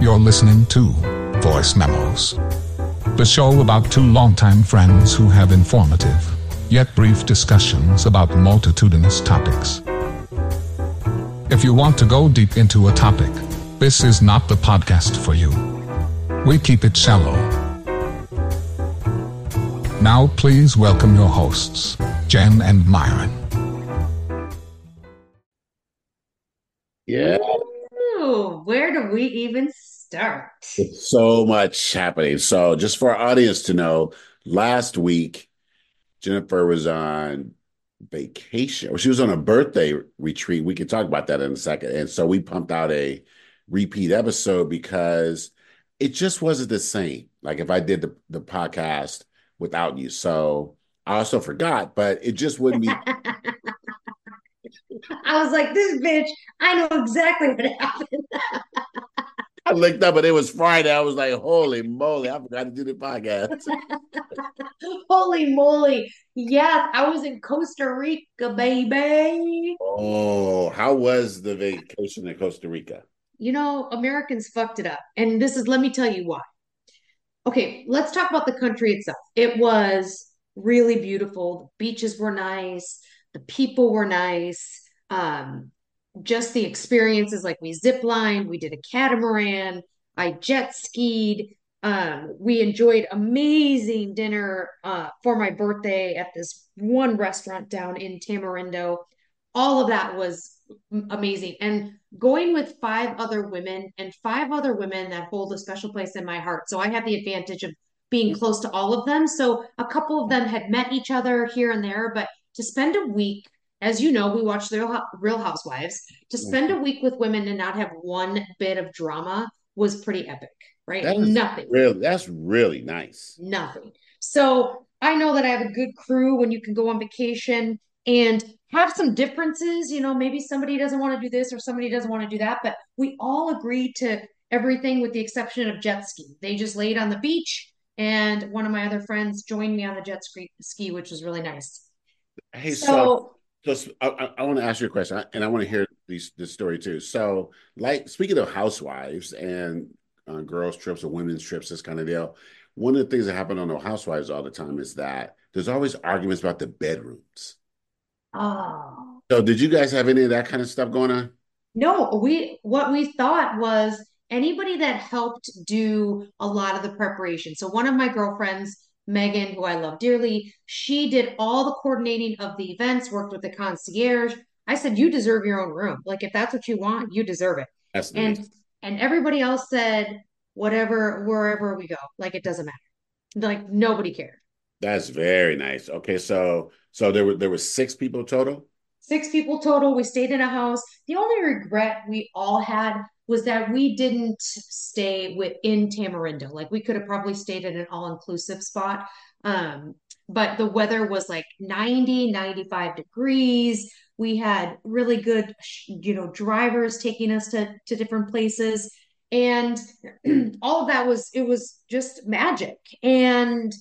You're listening to Voice Memos, the show about two longtime friends who have informative, yet brief discussions about multitudinous topics. If you want to go deep into a topic, this is not the podcast for you. We keep it shallow. Now, please welcome your hosts, Jenn and Myron. Yeah. Where do we even start? So much happening. So, just for our audience to know, last week, Jennifer was on vacation. She was on a birthday retreat. We can talk about that in a second. And so we pumped out a repeat episode because it just wasn't the same. Like if I did the, the podcast without you. So I also forgot, but it just wouldn't be. I was like, this bitch, I know exactly what happened. I looked up and it was Friday. I was like, holy moly, I forgot to do the podcast. Holy moly. Yes, I was in Costa Rica, baby. Oh, how was the vacation in Costa Rica? You know, Americans fucked it up. And this is, let me tell you why. Okay, let's talk about the country itself. It was really beautiful. The beaches were nice, the people were nice. Um, just the experiences like we zip lined, we did a catamaran, I jet skied. Um, we enjoyed amazing dinner uh, for my birthday at this one restaurant down in Tamarindo. All of that was amazing. And going with five other women and five other women that hold a special place in my heart. So I had the advantage of being close to all of them. So a couple of them had met each other here and there, but to spend a week as you know, we watch the Real Housewives. To mm-hmm. spend a week with women and not have one bit of drama was pretty epic, right? Nothing. Really, that's really nice. Nothing. So I know that I have a good crew when you can go on vacation and have some differences. You know, maybe somebody doesn't want to do this or somebody doesn't want to do that, but we all agreed to everything with the exception of jet ski. They just laid on the beach, and one of my other friends joined me on the jet ski, ski which was really nice. Hey, so, so, so I, I want to ask you a question, and I want to hear these this story too. So, like speaking of housewives and uh, girls trips or women's trips, this kind of deal. One of the things that happen on the housewives all the time is that there's always arguments about the bedrooms. Oh. So, did you guys have any of that kind of stuff going on? No, we what we thought was anybody that helped do a lot of the preparation. So one of my girlfriends, Megan, who I love dearly, she did all the coordinating of the events, worked with the concierge. I said, "You deserve your own room. Like if that's what you want, you deserve it." That's And and everybody else said, "Whatever, wherever we go, like it doesn't matter." Like nobody cared. That's very nice. Okay, so so there were there were six people total. Six people total. We stayed in a house. The only regret we all had was that we didn't stay within Tamarindo. Like we could have probably stayed at an all-inclusive spot. Um, but the weather was like 90, 95 degrees. We had really good, you know, drivers taking us to, to different places. And all of that was, it was just magic. And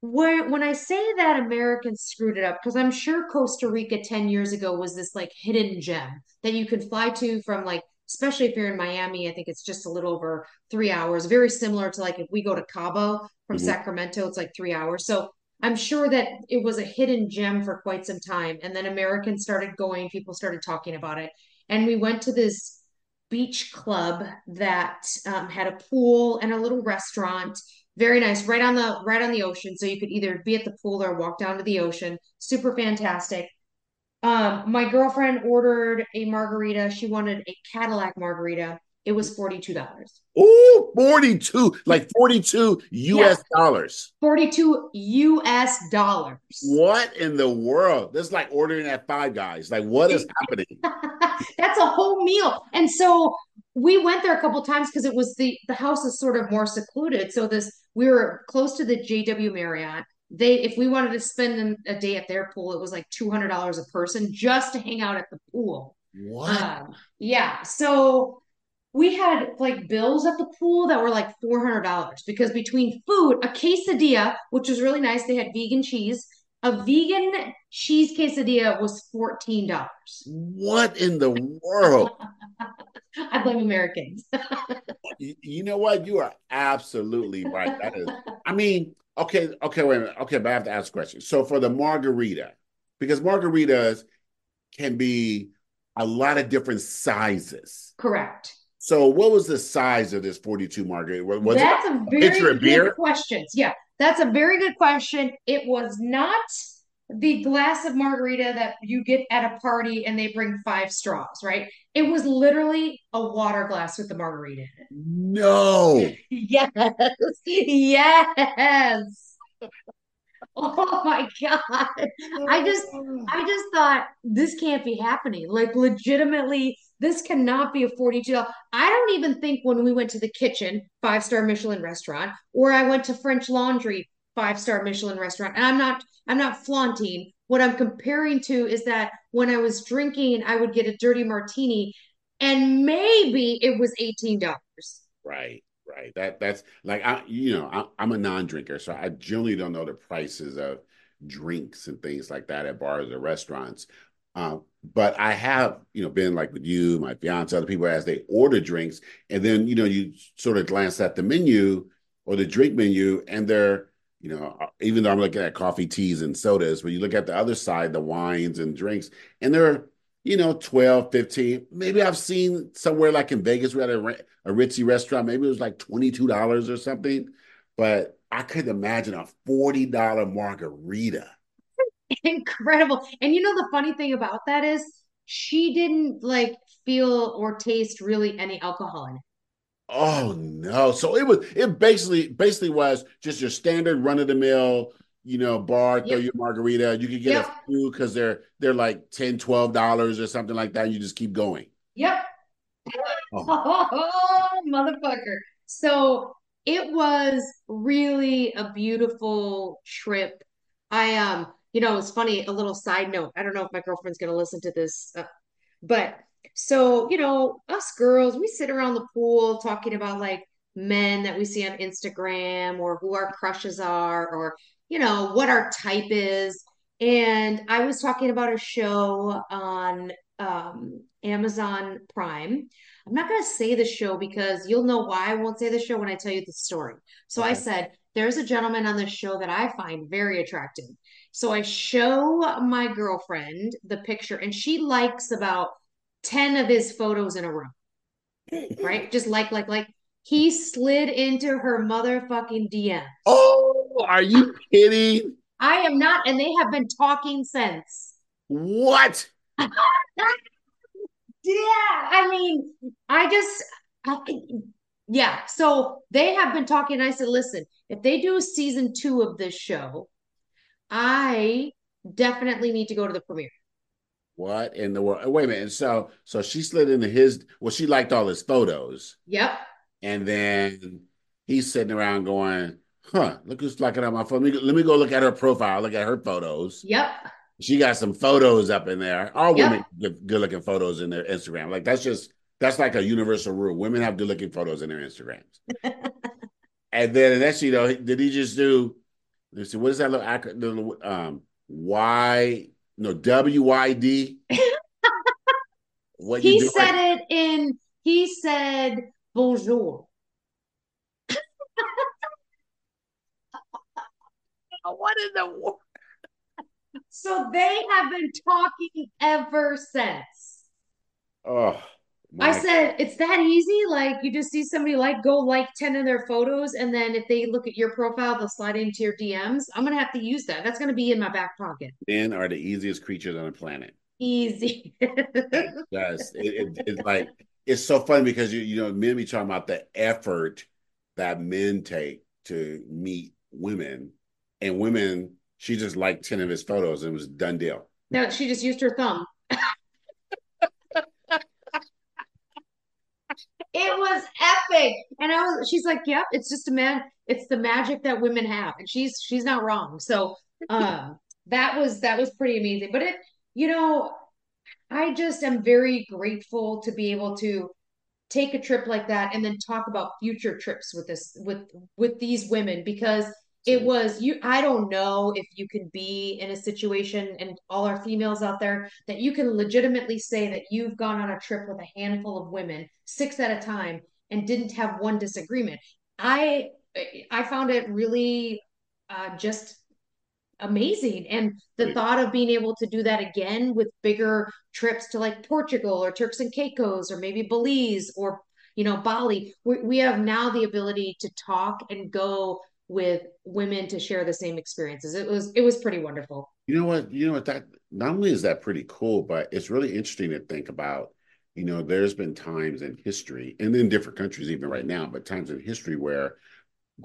when when I say that Americans screwed it up, because I'm sure Costa Rica 10 years ago was this like hidden gem that you could fly to from like, especially if you're in Miami, I think it's just a little over three hours, very similar to like if we go to Cabo from Mhm. Sacramento, it's like three hours. So I'm sure that it was a hidden gem for quite some time. And then Americans started going, people started talking about it. And we went to this beach club that um, had a pool and a little restaurant very nice. Right on the right on the ocean. So you could either be at the pool or walk down to the ocean. Super fantastic. Um my girlfriend ordered a margarita. She wanted a cadillac margarita. It was $42 Ooh, 42, like 42 yeah US dollars. 42 us dollars. What in the world? That's like ordering at Five Guys. Like, what is happening? that's a whole meal. And so we went there a couple times because it was the the house is sort of more secluded so this we were close to the jw marriott they if we wanted to spend a day at their pool it was like $200 a person just to hang out at the pool What? um yeah so we had like bills at the pool that were like $400 because between food a quesadilla which was really nice they had vegan cheese a vegan cheese quesadilla was $14 What in the world? I blame Americans. you, you know what? You are absolutely right. That is, I mean, okay, okay, wait a minute. Okay, but I have to ask a question. So for the margarita, because margaritas can be a lot of different sizes. Correct. So what was the size of this 42 margarita? Was That's a very good beer? question. Yeah, that's a very good question. It was not the glass of margarita that you get at a party and they bring five straws, right? It was literally a water glass with the margarita in it. No. yes. Yes. Oh my god. I just I just thought this can't be happening. Like legitimately this cannot be a $42. I don't even think when we went to the kitchen, five-star Michelin restaurant, or I went to French Laundry, five-star Michelin restaurant. And I'm not I'm not flaunting. What I'm comparing to is that when I was drinking, I would get a dirty martini and maybe it was $18. Right. Right. That that's like I you know, I, am a non-drinker, so I generally don't know the prices of drinks and things like that at bars or restaurants. Um, but I have, you know, been like with you, my fiance, other people as they order drinks, and then you know, you sort of glance at the menu or the drink menu, and they're you know, uh, even though I'm looking at coffee, teas, and sodas, when you look at the other side, the wines and drinks, and they're, you know, 12, 15. Maybe I've seen somewhere like in Vegas, we had a, a ritzy restaurant, maybe it was like $22 or something. But I couldn't imagine a $40 margarita. Incredible. And you know, the funny thing about that is she didn't like feel or taste really any alcohol in it. Oh no! So it was it basically basically was just your standard run of the mill, you know, bar, yep. throw your margarita. You could get yep. a few because they're they're like 10 dollars or something like that. And you just keep going. Yep. Oh. oh, motherfucker! So it was really a beautiful trip. I um, you know, it's funny. A little side note. I don't know if my girlfriend's gonna listen to this, uh, but so, you know, us girls, we sit around the pool talking about like men that we see on Instagram or who our crushes are or, you know, what our type is. And I was talking about a show on um, Amazon Prime. I'm not going to say the show because you'll know why I won't say the show when I tell you the story. So okay. I said, there's a gentleman on this show that I find very attractive. So I show my girlfriend the picture, and she likes about 10 of his photos in a row. Right? Just like, like, like he slid into her motherfucking DMs. Oh, are you kidding? I am not. And they have been talking since. What? yeah. I mean, I just, I, yeah. So they have been talking. I said, listen, if they do a season two of this show, I definitely need to go to the premiere. What in the world? Wait a minute. So so she slid into his well, she liked all his photos. Yep. And then he's sitting around going, huh, look who's looking at my phone. Let me, let me go look at her profile, look at her photos. Yep. She got some photos up in there. All yep. women get good looking photos in their Instagram. Like that's just that's like a universal rule. Women have good looking photos in their Instagrams. and then and that's you know, did he just do let's see, what is that little, little um Y no, W Y D. What he said it in. He said bonjour. what in the world? So they have been talking ever since. Oh. I said, it's that easy. Like you just see somebody like go like 10 of their photos, and then if they look at your profile, they'll slide into your DMs. I'm gonna have to use that. That's gonna be in my back pocket. Men are the easiest creatures on the planet. Easy. yes. It, it, it's like it's so funny because you you know, men be talking about the effort that men take to meet women, and women, she just liked 10 of his photos and it was done deal. No, she just used her thumb. It epic. And I was she's like, Yep, it's just a man, it's the magic that women have. And she's she's not wrong. So um that was that was pretty amazing. But it, you know, I just am very grateful to be able to take a trip like that and then talk about future trips with this with with these women because it was you i don't know if you can be in a situation and all our females out there that you can legitimately say that you've gone on a trip with a handful of women six at a time and didn't have one disagreement. I I found it really uh, just amazing. And the right. thought of being able to do that again with bigger trips to like Portugal or Turks and Caicos or maybe Belize or you know Bali, we, we have now the ability to talk and go with women to share the same experiences. It was it was pretty wonderful. You know what? You know what? That not only is that pretty cool, but it's really interesting to think about. You know, there's been times in history, and in different countries, even right now, but times in history where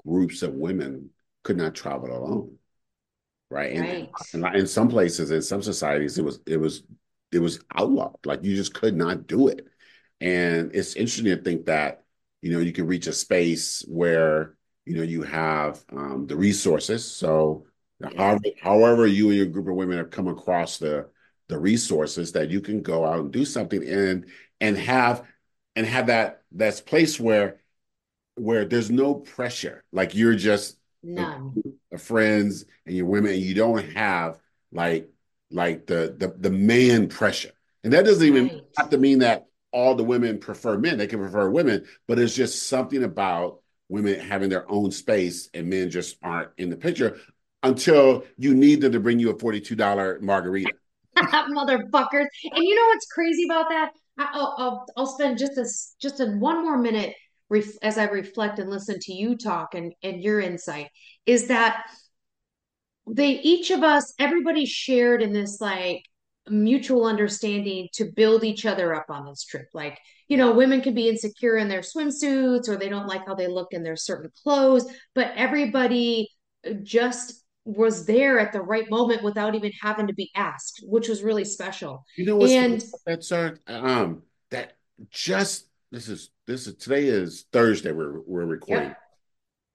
groups of women could not travel alone right? right. And, and in some places, in some societies, it was it was it was outlawed. Like you just could not do it. And it's interesting to think that you know you can reach a space where you know you have um, the resources. So yeah. however, however you and your group of women have come across the the resources that you can go out and do something and and have and have that that's place where where there's no pressure like you're just None. Of friends and your women, and you don't have like like the the the man pressure. And that doesn't even right. have to mean that all the women prefer men. They can prefer women, but it's just something about women having their own space and men just aren't in the picture until you need them to bring you a $42 margarita. Motherfuckers. And you know what's crazy about that? I'll, I'll, I'll spend just a, just a one more minute ref- as I reflect and listen to you talk and, and your insight is that they each of us, everybody shared in this like mutual understanding to build each other up on this trip. Like, you know, women can be insecure in their swimsuits or they don't like how they look in their certain clothes, but everybody uh, just was there at the right moment without even having to be asked, which was really special. You know, what's and that's our um that just this is this is today is Thursday. We're we're recording. Yeah.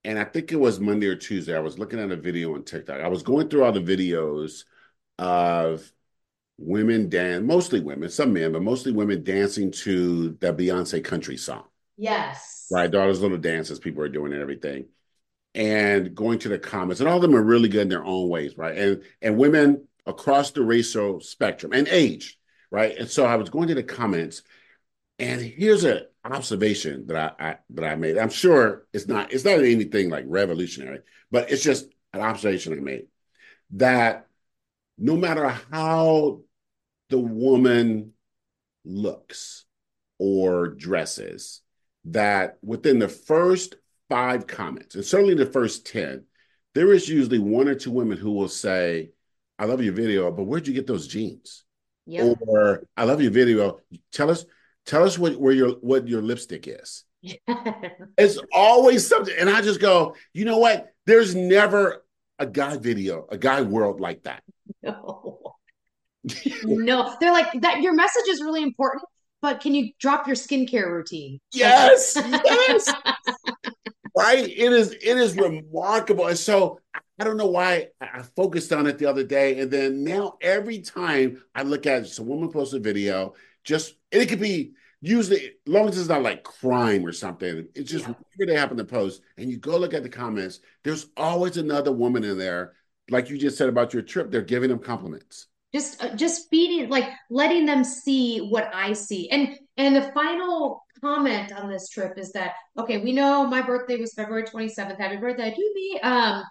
And I think it was Monday or Tuesday. I was looking at a video on TikTok. I was going through all the videos of women dance, mostly women, some men, but mostly women dancing to the Beyonce country song. Yes. Right. All those little dances people are doing and everything. And going to the comments, and all of them are really good in their own ways, right? And and women across the racial spectrum and age, right? And so I was going to the comments, and here's an observation that I, I, that I made. I'm sure it's not it's not anything like revolutionary, but it's just an observation I made that no matter how the woman looks or dresses, that within the first five comments, and certainly the first 10, there is usually one or two women who will say, I love your video, but where'd you get those jeans? Yep. Or I love your video. Tell us, Tell us what where your what your lipstick is. it's always something, and I just go, you know what? There's never a guy video, a guy world like that. No, no, they're like that. Your message is really important, but can you drop your skincare routine? Yes, yes. Right. It is. It is remarkable, and so I don't know why I focused on it the other day, and then now every time I look at it, some woman post a video, just it could be usually as long as it's not like crime or something it's just yeah. whatever they happen to post and you go look at the comments there's always another woman in there like you just said about your trip they're giving them compliments just uh, just feeding like letting them see what i see and and the final comment on this trip is that okay we know my birthday was february 27th happy birthday to me um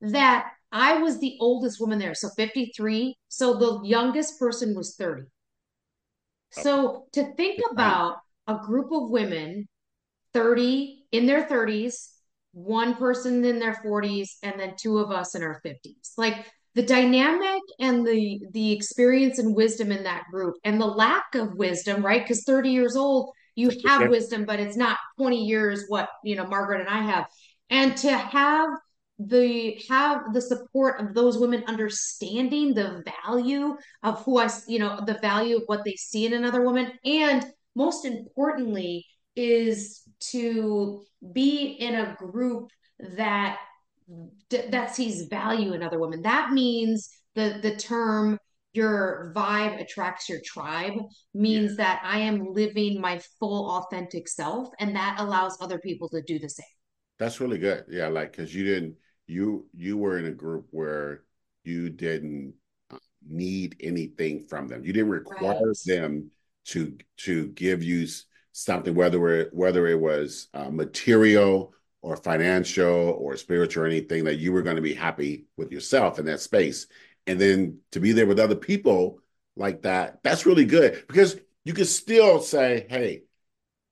that i was the oldest woman there so 53 so the youngest person was 30 so to think about a group of women, 30 in their 30s, one person in their 40s, and then two of us in our 50s. Like the dynamic and the the experience and wisdom in that group and the lack of wisdom, right? Because 30 years old, you have wisdom, but it's not 20 years what you know Margaret and I have. And to have the have the support of those women understanding the value of who I, you know, the value of what they see in another woman. And most importantly, is to be in a group that that sees value in other women. That means the the term your vibe attracts your tribe means yeah. that I am living my full authentic self and that allows other people to do the same. That's really good. Yeah, like cuz you didn't you you were in a group where you didn't uh, need anything from them. You didn't require right. them to to give you something, whether it whether it was uh, material or financial or spiritual or anything, that you were going to be happy with yourself in that space, and then to be there with other people like that, that's really good because you can still say, "Hey,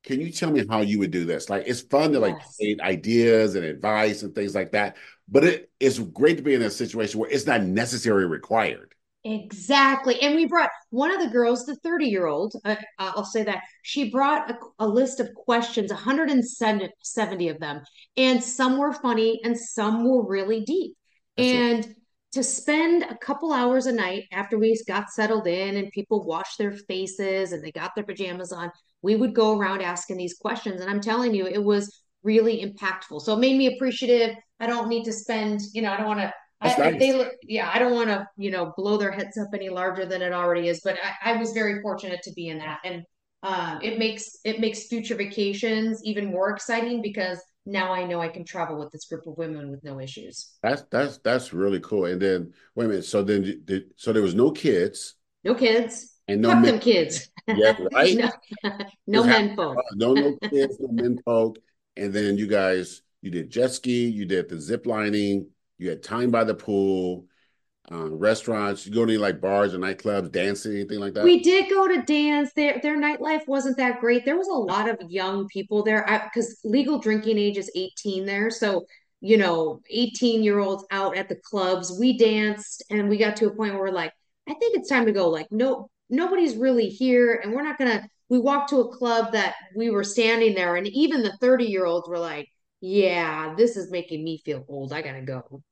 can you tell me how you would do this?" Like it's fun to like yes. ideas and advice and things like that, but it, it's great to be in a situation where it's not necessarily required. Exactly. And we brought one of the girls, the 30 year old, uh, I'll say that she brought a, a, list of questions, 170 of them. And some were funny and some were really deep. That's and right. To spend a couple hours a night after we got settled in and people washed their faces and they got their pajamas on, we would go around asking these questions. And I'm telling you, it was really impactful. So it made me appreciative. I don't need to spend, you know, I don't want to I, nice. they yeah, I don't want to, you know, blow their heads up any larger than it already is, but I, I was very fortunate to be in that. And um, it makes it makes future vacations even more exciting because now I know I can travel with this group of women with no issues. That's that's that's really cool. And then wait a minute, so then did, so there was no kids, no kids, and no men, them kids. Yeah, right. no, no men folk. Uh, no, no kids, no men folk. And then you guys, you did jet ski, you did the zip lining you had time by the pool, um, restaurants. You go to any like bars or nightclubs, dancing, anything like that? We did go to dance. Their their nightlife wasn't that great. There was a lot of young people there because legal drinking age is 18 there. So you know, 18 year olds out at the clubs. We danced and we got to a point where we're like, I think it's time to go. Like, no, nobody's really here, and we're not gonna. We walked to a club that we were standing there, and even the 30 year olds were like, "Yeah, this is making me feel old. I gotta go."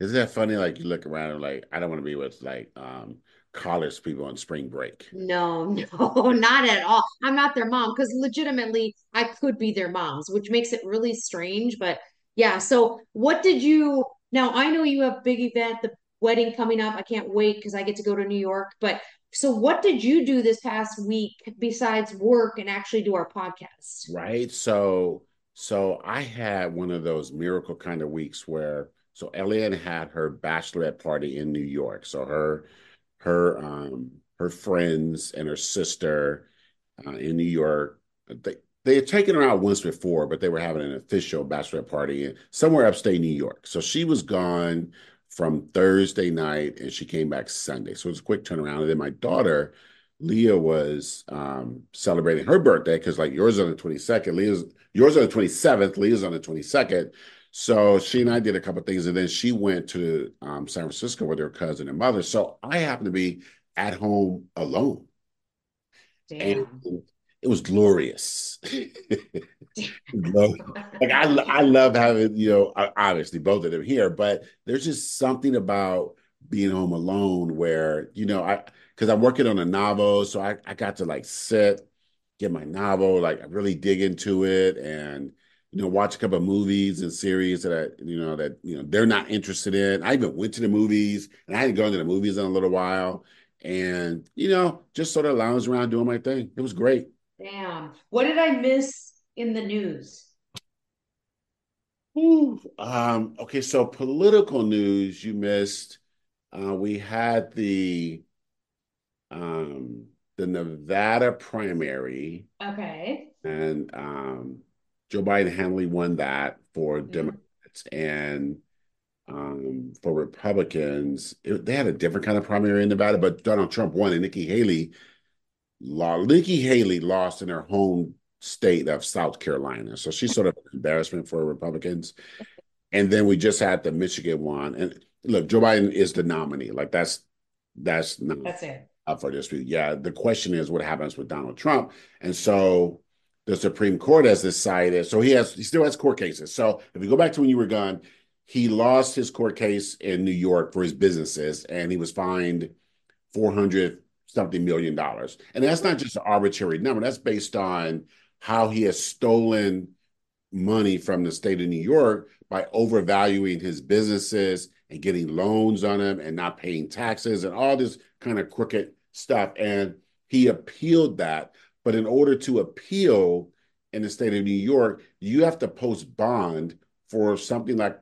Isn't that funny? Like you look around and like, I don't want to be with like um college people on spring break. No, no, not at all. I'm not their mom because legitimately I could be their moms, which makes it really strange. But yeah, so what did you now? I know you have big event, the wedding coming up. I can't wait because I get to go to New York. But so what did you do this past week besides work and actually do our podcast? Right. So so I had one of those miracle kind of weeks where so Elian had her bachelorette party in New York. So her her um her friends and her sister uh, in New York. They they had taken her out once before, but they were having an official bachelorette party in somewhere upstate New York. So she was gone from Thursday night and she came back Sunday. So it was a quick turnaround. And then my daughter, Leah, was um, celebrating her birthday because like yours on the 22nd, Leah's yours on the 27th, Leah's on the 22nd. So she and I did a couple things, and then she went to um, San Francisco with her cousin and mother. So I happened to be at home alone, Damn. and it was glorious. like I, I love having you know, obviously both of them here, but there's just something about being home alone where you know I because I'm working on a novel, so I, I got to like sit, get my novel, like really dig into it, and you know, watch a couple of movies and series that I, you know, that you know they're not interested in. I even went to the movies, and I hadn't gone to the movies in a little while, and you know, just sort of lounge around doing my thing. It was great. Damn, what did I miss in the news? Ooh, um, okay, so political news you missed. Uh, we had the um, the Nevada primary. Okay. And um, Joe Biden handily won that for mm-hmm. Democrats and um, for Republicans. It, they had a different kind of primary in Nevada, but Donald Trump won, and Nikki Haley, lost. Nikki Haley lost in her home state of South Carolina, so she's sort of an embarrassment for Republicans. And then we just had the Michigan one, and look, Joe Biden is the nominee. Like that's that's not that's it up for dispute. Yeah, the question is what happens with Donald Trump, and so the Supreme Court has decided. So he has he still has court cases. So if you go back to when you were gone, he lost his court case in New York for his businesses, and he was fined four hundred something million dollars. And that's not just an arbitrary number. That's based on how he has stolen money from the state of New York by overvaluing his businesses and getting loans on them and not paying taxes and all this kind of crooked stuff. And he appealed that. But in order to appeal in the state of New York, you have to post bond for something like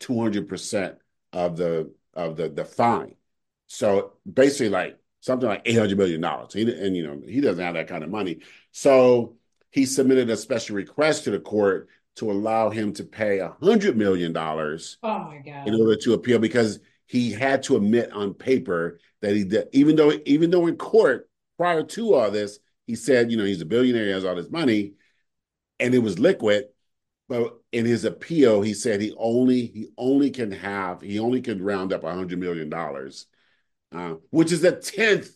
200% of the of the the fine. So basically like something like 800 million dollars. And you know, he doesn't have that kind of money. So he submitted a special request to the court to allow him to pay a hundred million dollars. Oh my god! In order to appeal, because he had to admit on paper that he did, even though even though in court prior to all this, he said, you know, he's a billionaire, he has all this money, and it was liquid. But in his appeal, he said he only he only can have he only can round up a hundred million dollars, uh, which is a tenth,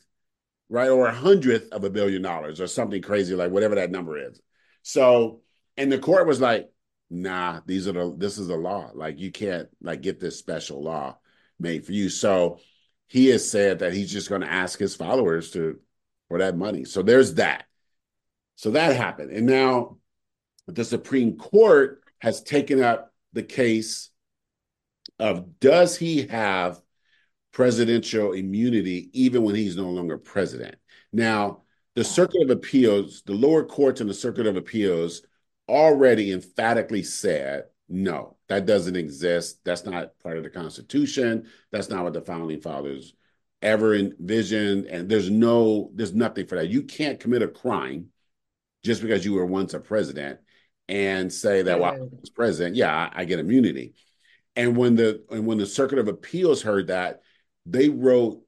right, or a hundredth of a billion dollars, or something crazy like whatever that number is. So, and the court was like, "Nah, these are the this is the law. Like you can't like get this special law made for you." So, he has said that he's just going to ask his followers to for that money. So there's that. So that happened, and now the Supreme Court has taken up the case of does he have presidential immunity even when he's no longer president? Now, the Circuit of Appeals, the lower courts and the Circuit of Appeals already emphatically said no, that doesn't exist. That's not part of the Constitution. That's not what the founding fathers ever envisioned. And there's no, there's nothing for that. You can't commit a crime just because you were once a president and say that while I was president, yeah, I, I get immunity. And when the and when the Circuit of Appeals heard that, they wrote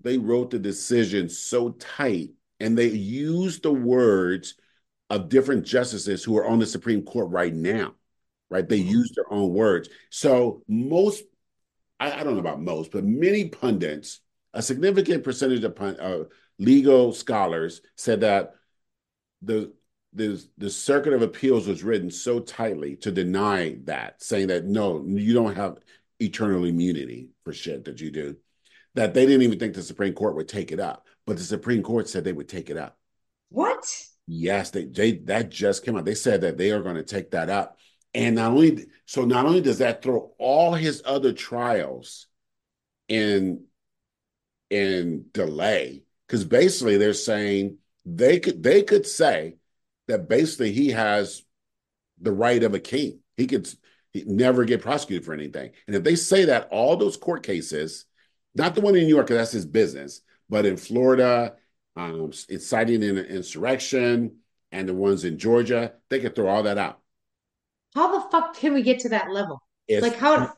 they wrote the decision so tight and they used the words of different justices who are on the Supreme Court right now, right? They mm-hmm. used their own words. So most, I, I, don't know about most, but many pundits, a significant percentage of uh, legal scholars said that the the the circuit of appeals was written so tightly to deny that, saying that no, you don't have eternal immunity for shit that you do, that they didn't even think the Supreme Court would take it up. But the Supreme Court said they would take it up. What? Yes, they, they that just came out. They said that they are going to take that up. And not only so not only does that throw all his other trials in in delay, because basically they're saying they could they could say that basically he has the right of a king. He could never get prosecuted for anything. And if they say that all those court cases, not the one in New York, because that's his business, but in Florida, um, inciting an insurrection, and the ones in Georgia, they could throw all that out. How the fuck can we get to that level? It's like how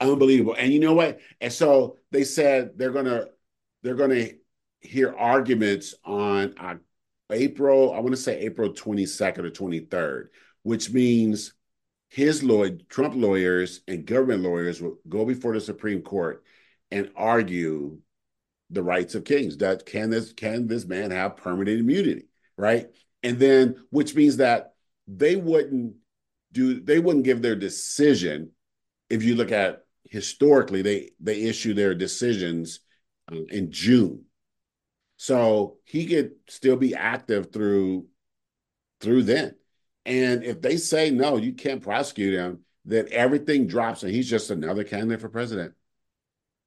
unbelievable. And you know what? And so they said they're gonna they're gonna hear arguments on uh, April, I want to say April 22nd or 23rd, which means his lawyer, Trump lawyers and government lawyers will go before the Supreme Court and argue the rights of kings. That can this can this man have permanent immunity, right? And then which means that they wouldn't do they wouldn't give their decision if you look at historically they they issue their decisions uh, in June so he could still be active through through then. And if they say no, you can't prosecute him, then everything drops and he's just another candidate for president.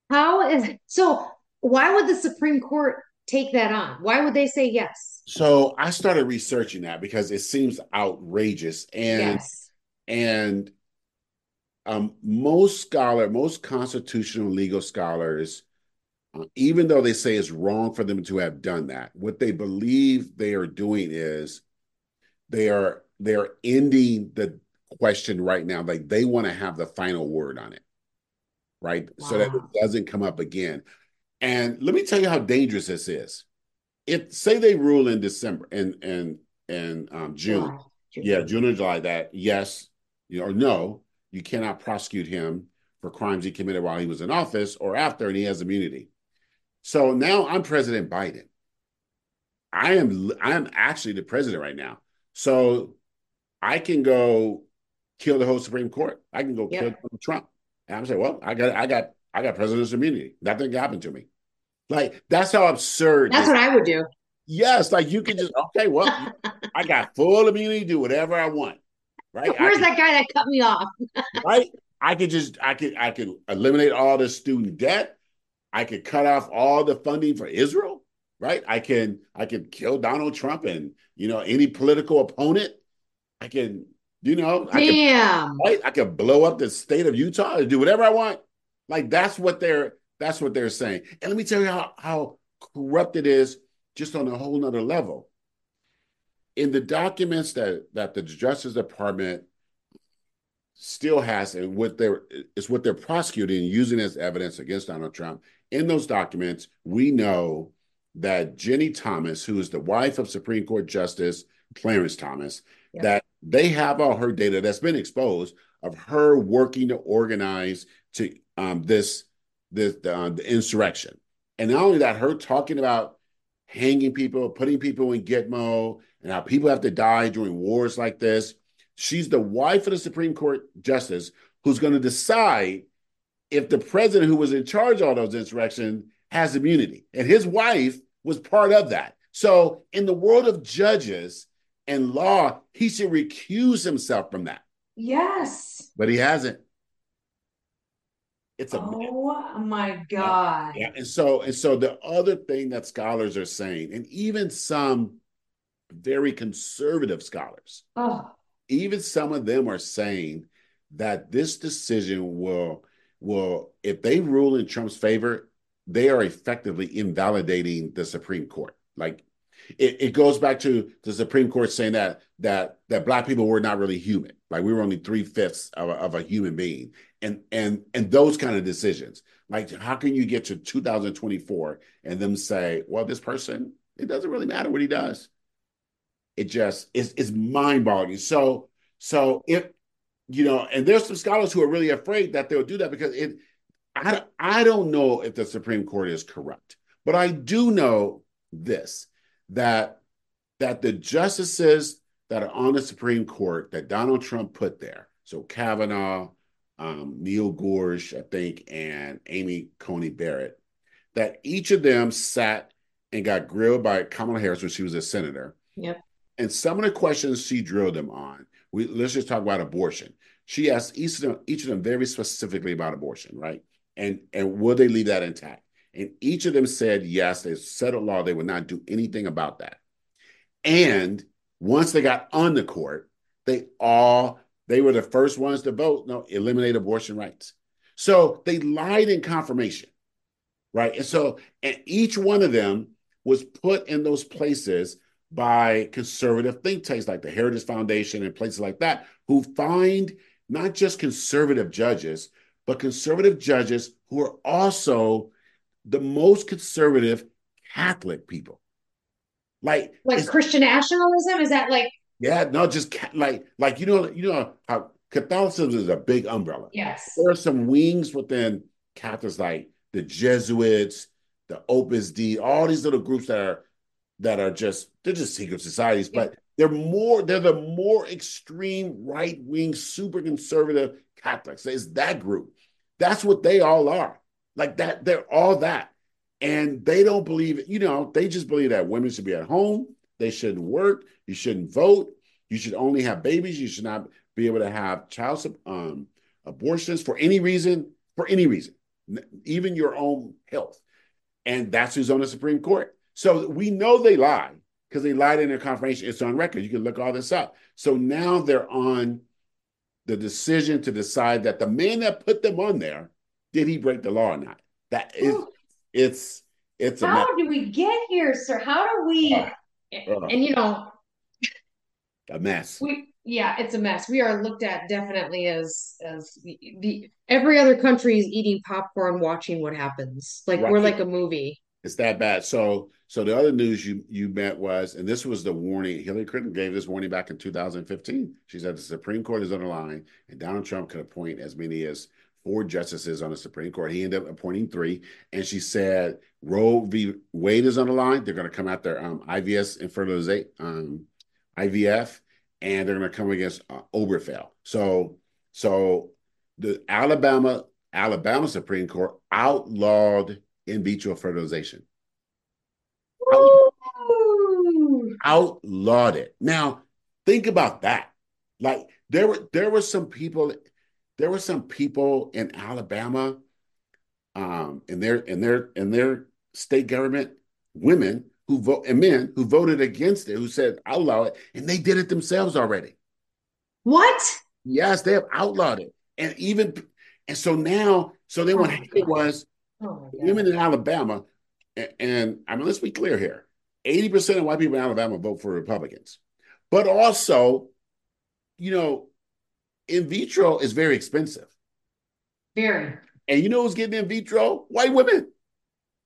How is so why would the Supreme Court take that on? Why would they say yes? So I started researching that because it seems outrageous and yes. And um, most scholar, most constitutional legal scholars uh, even though they say it's wrong for them to have done that, what they believe they are doing is they are they are ending the question right now. Like they want to have the final word on it, right? Wow. So that it doesn't come up again. And let me tell you how dangerous this is. If say they rule in December and and and um, June, wow. yeah, June or July, that yes, or no, you cannot prosecute him for crimes he committed while he was in office or after, and he has immunity. So now I'm President Biden. I am I am actually the president right now. So I can go kill the whole Supreme Court. I can go kill Trump. And I'm saying, well, I got I got I got president's immunity. Nothing happened to me. Like that's how absurd. That's what I would do. Yes, like you can just okay, well, I got full immunity, do whatever I want. Right? Where's can, that guy that cut me off? right? I could just I could I could eliminate all the student debt. I could cut off all the funding for Israel, right? I can I can kill Donald Trump and you know any political opponent. I can, you know, Damn. I can, right? I can blow up the state of Utah and do whatever I want. Like that's what they're that's what they're saying. And let me tell you how how corrupt it is just on a whole nother level. In the documents that that the Justice Department still has and what they're is what they're prosecuting using as evidence against Donald Trump. In those documents, we know that Ginni Thomas, who is the wife of Supreme Court Justice Clarence Thomas, yeah. that they have all her data that's been exposed of her working to organize to um, this this uh, the insurrection, and not only that, her talking about hanging people, putting people in Gitmo, and how people have to die during wars like this. She's the wife of the Supreme Court justice who's going to decide if the president who was in charge of all those insurrections has immunity. And his wife was part of that. So, in the world of judges and law, he should recuse himself from that. Yes. But he hasn't. It's a oh my god. Yeah, and so and so the other thing that scholars are saying, and even some very conservative scholars, oh even some of them are saying that this decision will will if they rule in Trump's favor, they are effectively invalidating the Supreme Court. Like it, it goes back to the Supreme Court saying that that that black people were not really human. Like we were only three fifths of of a human being, and and and those kind of decisions. Like how can you get to 2024 and them say, well, this person, it doesn't really matter what he does it just is is mind boggling. So so if you know, and there's some scholars who are really afraid that they'll do that because it. I I don't know if the Supreme Court is corrupt, but I do know this that that the justices that are on the Supreme Court that Donald Trump put there, so Kavanaugh, um, Neil Gorsuch, I think, and Amy Coney Barrett, that each of them sat and got grilled by Kamala Harris when she was a senator. Yep. And some of the questions she drilled them on, we, let's just talk about abortion. She asked each of them, each of them very specifically about abortion, right? And and will they leave that intact? And each of them said yes. They settled law; they would not do anything about that. And once they got on the court, they all they were the first ones to vote no eliminate abortion rights. So they lied in confirmation, right? And so and each one of them was put in those places by conservative think tanks like the Heritage Foundation and places like that, who find not just conservative judges, but conservative judges who are also the most conservative Catholic people. Like like Christian nationalism is that like yeah no just like like you know you know how Catholicism is a big umbrella. Yes, there are some wings within Catholics like the Jesuits, the Opus Dei, all these little groups that are that are just they're just secret societies, but they're more they're the more extreme right wing, super conservative Catholics. It's that group. That's what they all are. Like that, they're all that. And they don't believe you know, they just believe that women should be at home, they shouldn't work, you shouldn't vote, you should only have babies, you should not be able to have child um, abortions for any reason, for any reason, even your own health. And that's who's on the Supreme Court. So we know they lied because they lied in their confirmation. It's on record. You can look all this up. So now they're on the decision to decide that the man that put them on there did he break the law or not? That is, it's it's. How do we get here, sir? How do we? And you know, a mess. We yeah, it's a mess. We are looked at definitely as as the, the every other country is eating popcorn, watching what happens. Like right. we're like a movie. It's that bad. So so the other news you you met was, and this was the warning. Hillary Clinton gave this warning back in 2015. She said the Supreme Court is on the line, and Donald Trump could appoint as many as four justices on the Supreme Court. He ended up appointing three, and she said Roe v. Wade is on the line. They're going to come after um, IVS and fertilization, um, IVF, and they're going to come against uh, Obergefell. So so the Alabama Alabama Supreme Court outlawed in vitro fertilization. outlawed it. Now, think about that. Like there were there were some people, there were some people in Alabama, um, in their in their in their state government, women who vote and men who voted against it, who said outlaw it, and they did it themselves already. What? Yes, they have outlawed it, and even and so now, so then what oh happened was oh women in Alabama, and, and I mean, let's be clear here 80% of white people in Alabama vote for Republicans. But also, you know, in vitro is very expensive. Very. And you know who's getting in vitro? White women.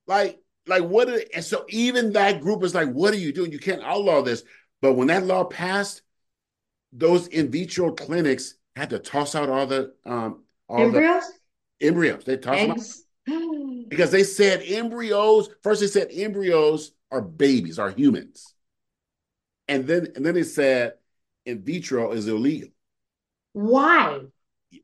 Like, like what? Are, and so even that group is like, what are you doing? You can't outlaw this. But when that law passed, those in vitro clinics had to toss out all the um all embryos. The embryos. They tossed Eggs. them out because they said embryos. First, they said embryos are babies, are humans, and then and then they said in vitro is illegal. Why?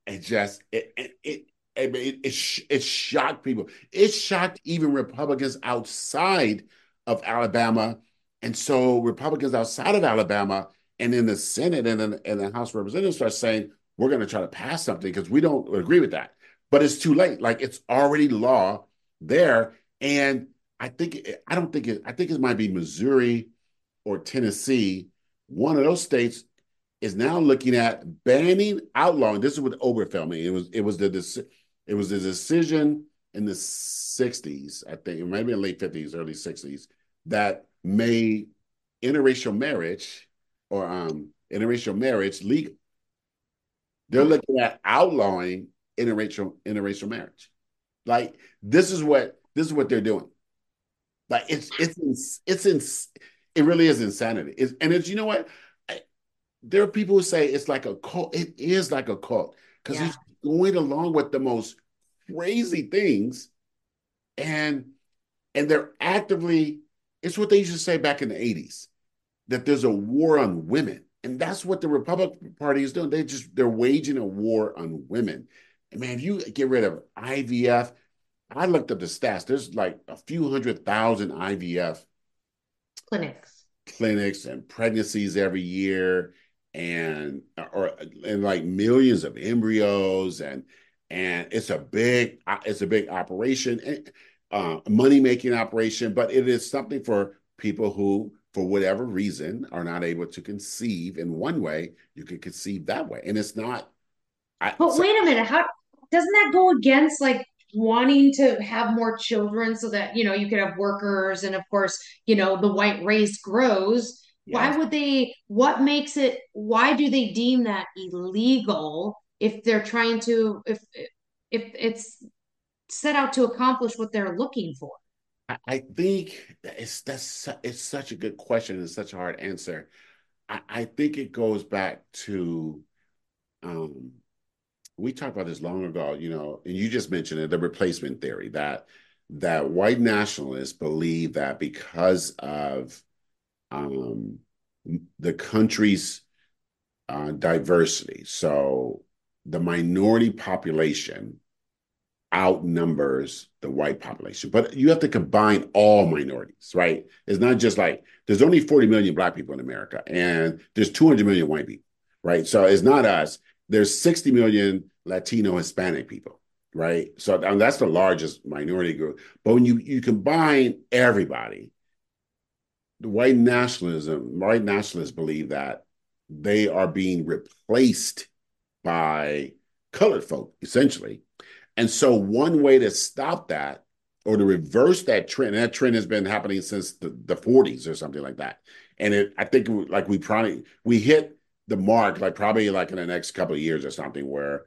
It just it it it, it, it, it shocked people. It shocked even Republicans outside of Alabama, and so Republicans outside of Alabama and in the Senate and in, in the House of Representatives start saying we're going to try to pass something because we don't agree with that. But it's too late. Like it's already law there, and I think I don't think it. I think it might be Missouri or Tennessee. One of those states is now looking at banning, outlawing. This is what Obergefell It was it was the it was the decision in the '60s, I think, maybe in late '50s, early '60s, that made interracial marriage or um, interracial marriage legal. They're looking at outlawing interracial interracial marriage. Like this is what this is what they're doing. Like it's it's it's it's it really is insanity. It's, and it's you know what there are people who say it's like a cult. It is like a cult because yeah. he's going along with the most crazy things, and and they're actively. It's what they used to say back in the eighties that there's a war on women, and that's what the Republican Party is doing. They just they're waging a war on women. And man, if you get rid of IVF, I looked up the stats. There's like a few hundred thousand IVF clinics, clinics, and pregnancies every year and or and like millions of embryos and and it's a big it's a big operation uh, money making operation but it is something for people who for whatever reason are not able to conceive in one way you can conceive that way and it's not I, but so, wait a minute how doesn't that go against like wanting to have more children so that you know you could have workers and of course you know the white race grows why would they? What makes it? Why do they deem that illegal if they're trying to? If if it's set out to accomplish what they're looking for? I think it's that's it's such a good question and such a hard answer. I, I think it goes back to um we talked about this long ago, you know, and you just mentioned it, the replacement theory that that white nationalists believe that because of um, the country's uh, diversity. So the minority population outnumbers the white population. But you have to combine all minorities, right? It's not just like there's only 40 million black people in America and there's 200 million white people, right? So it's not us. There's 60 million Latino Hispanic people, right? So mean, that's the largest minority group. But when you you combine everybody, white nationalism, white nationalists believe that they are being replaced by colored folk, essentially. And so, one way to stop that or to reverse that trend, that trend has been happening since the, the 40s or something like that. And it, I think, like we probably we hit the mark, like probably like in the next couple of years or something, where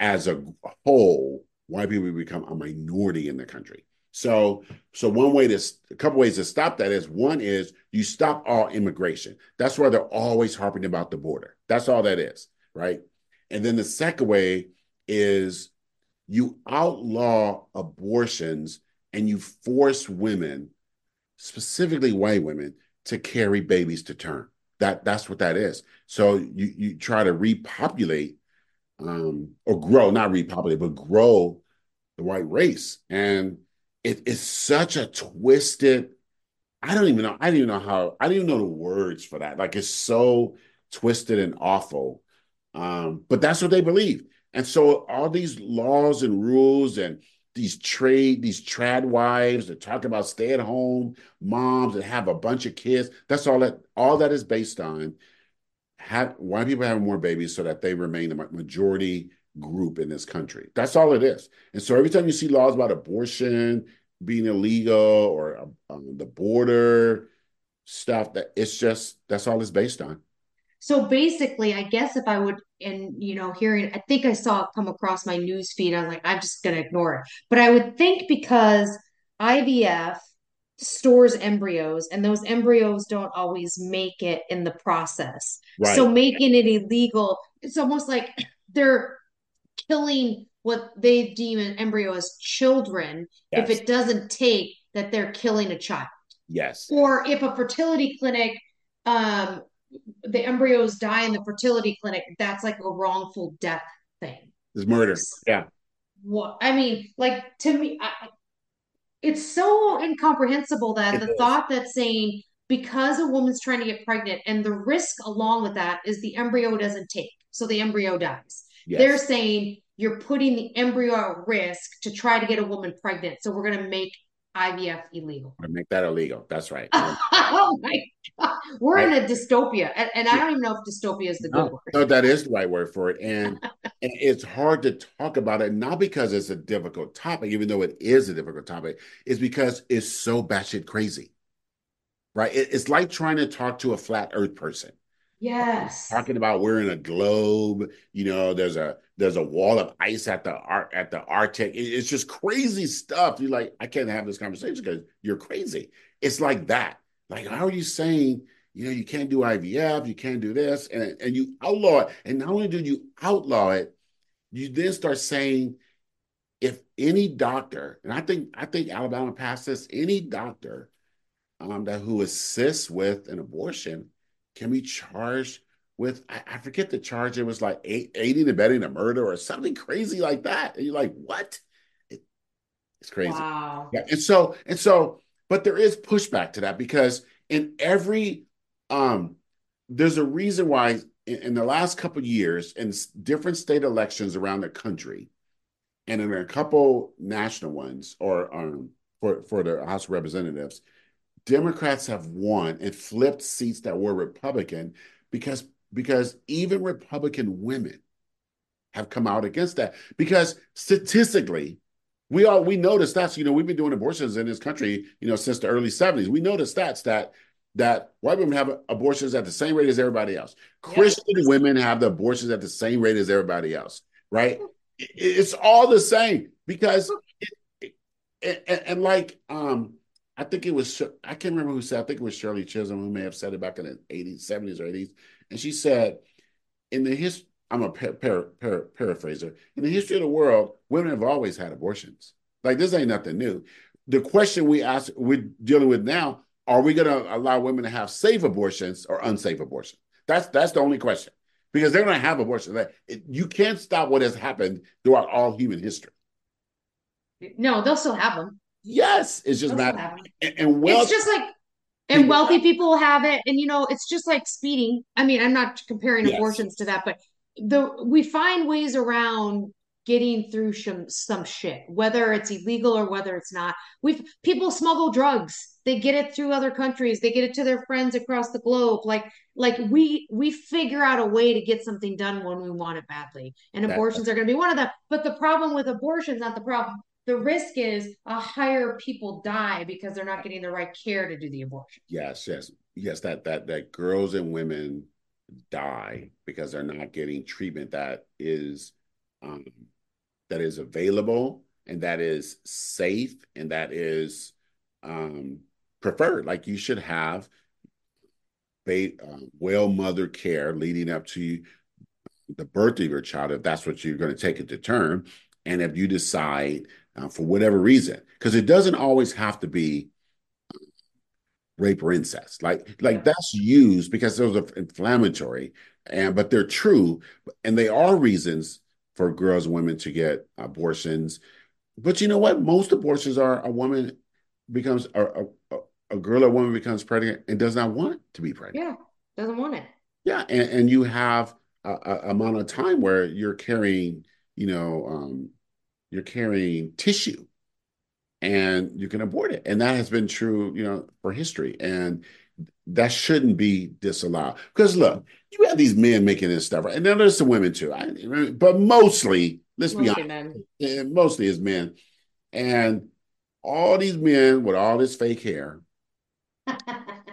as a whole, white people become a minority in the country. So, so one way to a couple ways to stop that is one is you stop all immigration. That's why they're always harping about the border. That's all that is, right? And then the second way is you outlaw abortions and you force women, specifically white women, to carry babies to term. That that's what that is. So you you try to repopulate um, or grow, not repopulate, but grow the white race. And it is such a twisted. I don't even know. I don't even know how. I don't even know the words for that. Like it's so twisted and awful. Um, but that's what they believe. And so all these laws and rules and these trade, these trad wives that talk about stay at home moms that have a bunch of kids. That's all that all that is based on. Have why people have more babies so that they remain the majority group in this country. That's all it is. And so every time you see laws about abortion being illegal or um, the border stuff, that it's just that's all it's based on. So basically, I guess if I would, and you know, hearing, I think I saw it come across my news feed. I'm like, I'm just gonna ignore it. But I would think because IVF stores embryos, and those embryos don't always make it in the process. Right. So making it illegal, it's almost like they're killing what they deem an embryo as children if it doesn't take that they're killing a child Yes. or if a fertility clinic um the embryos die in the fertility clinic that's like a wrongful death thing It's murder. Yeah. what i mean like to me I, it's so incomprehensible that It the is. thought that saying because a woman's trying to get pregnant and the risk along with that is the embryo doesn't take so the embryo dies Yes. they're saying you're putting the embryo at risk to try to get a woman pregnant so we're going to make ivf illegal Or make that illegal. That's right. oh my god we're in a dystopia and, and i don't even know if dystopia is the good word no, that is the right word for it. And, and it's hard to talk about it, not because it's a difficult topic, even though it is a difficult topic, is because it's so batshit crazy. Right? It- it's like trying to talk to a flat earth person. yes Talking about we're in a globe, you know, there's a there's a wall of ice at the Ar- at the Arctic. It's just crazy stuff. You're like, I can't have this conversation because you're crazy. It's like that. Like, how are you saying, you know, you can't do IVF, you can't do this, and and you outlaw it. And not only do you outlaw it, you then start saying, if any doctor, and I think I think Alabama passed this, any doctor um, that who assists with an abortion can be charged with I, I forget the charge. It was like eight, aiding and abetting a murder or something crazy like that. And you're like, what? It, it's crazy. wow Yeah, and so and so, but there is pushback to that because in every um, there's a reason why in, in the last couple of years in different state elections around the country, and in a couple national ones or um, for for the House of Representatives, Democrats have won and flipped seats that were Republican because because even Republican women have come out against that. Because statistically we all we know the stats you know we've been doing abortions in this country you know since the early 70s we know the stats that that white women have abortions at the same rate as everybody else. Christian women have the abortions at the same rate as everybody else right? It's all the same because it, it, and, and like um I think it was I can't remember who said I think it was Shirley Chisholm who may have said it back in the 80s 70s or 80s and she said in the his I'm a par- par- par- paraphraser. In the history of the world women have always had abortions. Like this ain't nothing new. The question we ask we're dealing with now are we going to allow women to have safe abortions or unsafe abortions? That's that's the only question. Because they're going to have abortions. Like, it- you can't stop what has happened throughout all human history. No they'll still have them. Yes it's just They'll matter. and, and well it's just like and wealthy people have it. And you know it's just like speeding. I mean i'm not comparing Yes. abortions to that but the we find ways around getting through some some shit whether it's illegal or whether it's not. We've people smuggle drugs. They get it through other countries. They get it to their friends across the globe. Like like we we figure out a way to get something done when we want it badly. And abortions are going to be one of them. But the problem with abortions not the problem the risk is a higher people die because they're not getting the right care to do the abortion. Yes, yes, yes. That that that girls and women die because they're not getting treatment that is um, that is available and that is safe and that is um, preferred. Like you should have ba- uh, well mother care leading up to the birth of your child if that's what you're going to take it to term, and if you decide uh, for whatever reason, because it doesn't always have to be rape or incest. Like like that's used because those are inflammatory, and but they're true, and they are reasons for girls and women to get abortions. But you know what? Most abortions are a woman becomes a, a, a- a girl or woman becomes pregnant and does not want to be pregnant. Yeah, doesn't want it. Yeah, and, and you have a, a amount of time where you're carrying, you know, um, you're carrying tissue, and you can abort it, and that has been true, you know, for history, and that shouldn't be disallowed. Because look, you have these men making this stuff, right? and then there's some women too, I, but mostly, let's be Mostly honest, men. mostly is men, and all these men with all this fake hair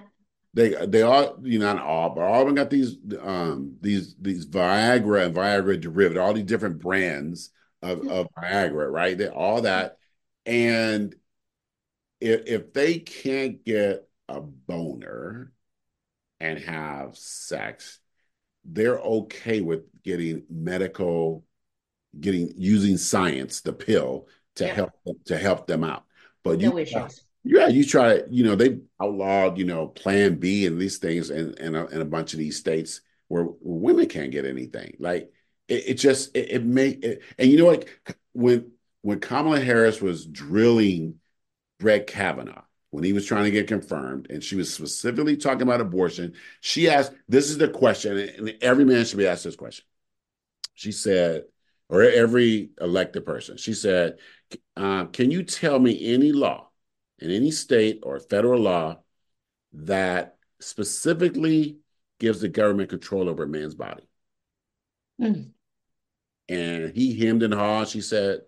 they they all you know not all, but all of them got these um these these Viagra and Viagra derivative, all these different brands of of Viagra, right? They all that, and if if they can't get a boner and have sex, they're okay with getting medical, getting using science, the pill to Yeah. help them, to help them out. But you issues. yeah, you try to, you know, they outlawed, you know, Plan B and these things and and a, in a bunch of these states where women can't get anything. Like it, it just it, it made it, and you know what? When when Kamala Harris was drilling Brett Kavanaugh when he was trying to get confirmed, and she was specifically talking about abortion, she asked, "This is the question, and every man should be asked this question." She said, or every elected person, she said, um, "Can you tell me any law?" in any state or federal law that specifically gives the government control over a man's body. Mm. And he hemmed and hawed, she said,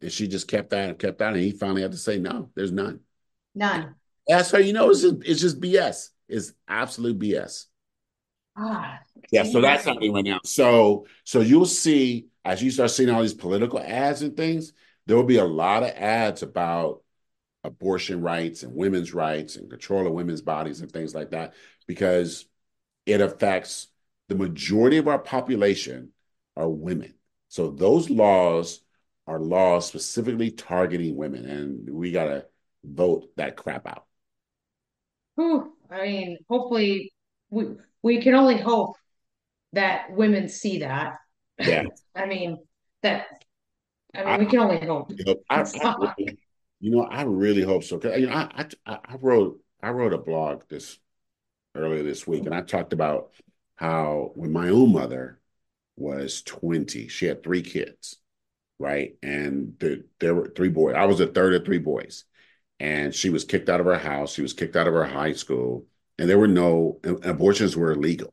and she just kept that and kept that. And he finally had to say, no, there's none. None. That's how you know it's just, it's just BS. It's absolute BS. Ah, Yeah, so that's happening right now. So so you'll see as you start seeing all these political ads and things, there will be a lot of ads about abortion rights and women's rights and control of women's bodies and things like that because it affects the majority of our population are women. So those laws are laws specifically targeting women and we got to vote that crap out. Whew. I mean, hopefully we we can only hope that women see that. Yeah. I mean that I mean we can only hope. You know, I, I really, you know, I really hope so. 'Cause, you know, I, I I wrote I wrote a blog this earlier this week, and I talked about how when my own mother was 20, she had three kids, right? And there, there were three boys. I was the third of three boys. And she was kicked out of her house. She was kicked out of her high school. And there were no abortions were illegal,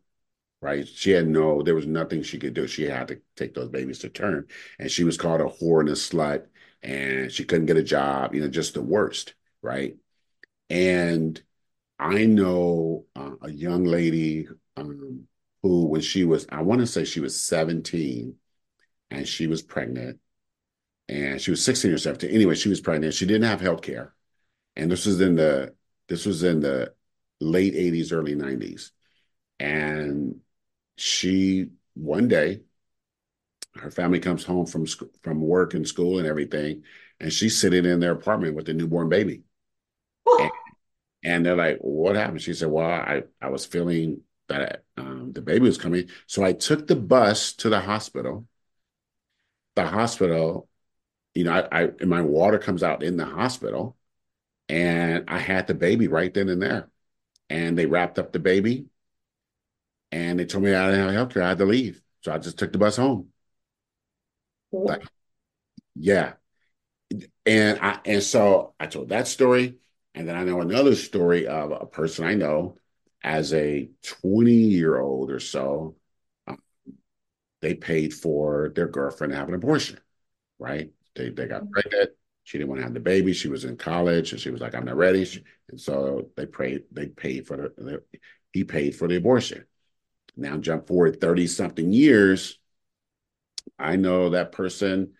right? She had no, there was nothing she could do. She had to take those babies to term. And she was called a whore and a slut. And she couldn't get a job, you know, just the worst, right? And I know uh, a young lady um, who, when she was, I want to say she was 17 and she was pregnant and she was 16 or 17. Anyway, she was pregnant. She didn't have health care. And this was in the, this was in the late 80s, early 90s. And she, one day, her family comes home from school, from work and school and everything, and she's sitting in their apartment with a newborn baby. And, and they're like, "What happened?" She said, "Well, I I was feeling that um, the baby was coming, so I took the bus to the hospital. The hospital, you know, I, I and my water comes out in the hospital, and I had the baby right then and there, and they wrapped up the baby, and they told me I didn't have health care. I had to leave, so I just took the bus home. Like, yeah. And I and so I told that story. And then I know another story of a person I know as a 20 year old or so. Um, they paid for their girlfriend to have an abortion, right? They they got pregnant. She didn't want to have the baby. She was in college and she was like, I'm not ready. She, and so they paid, they paid for the, the he paid for the abortion. Now jump forward 30 something years. I know that person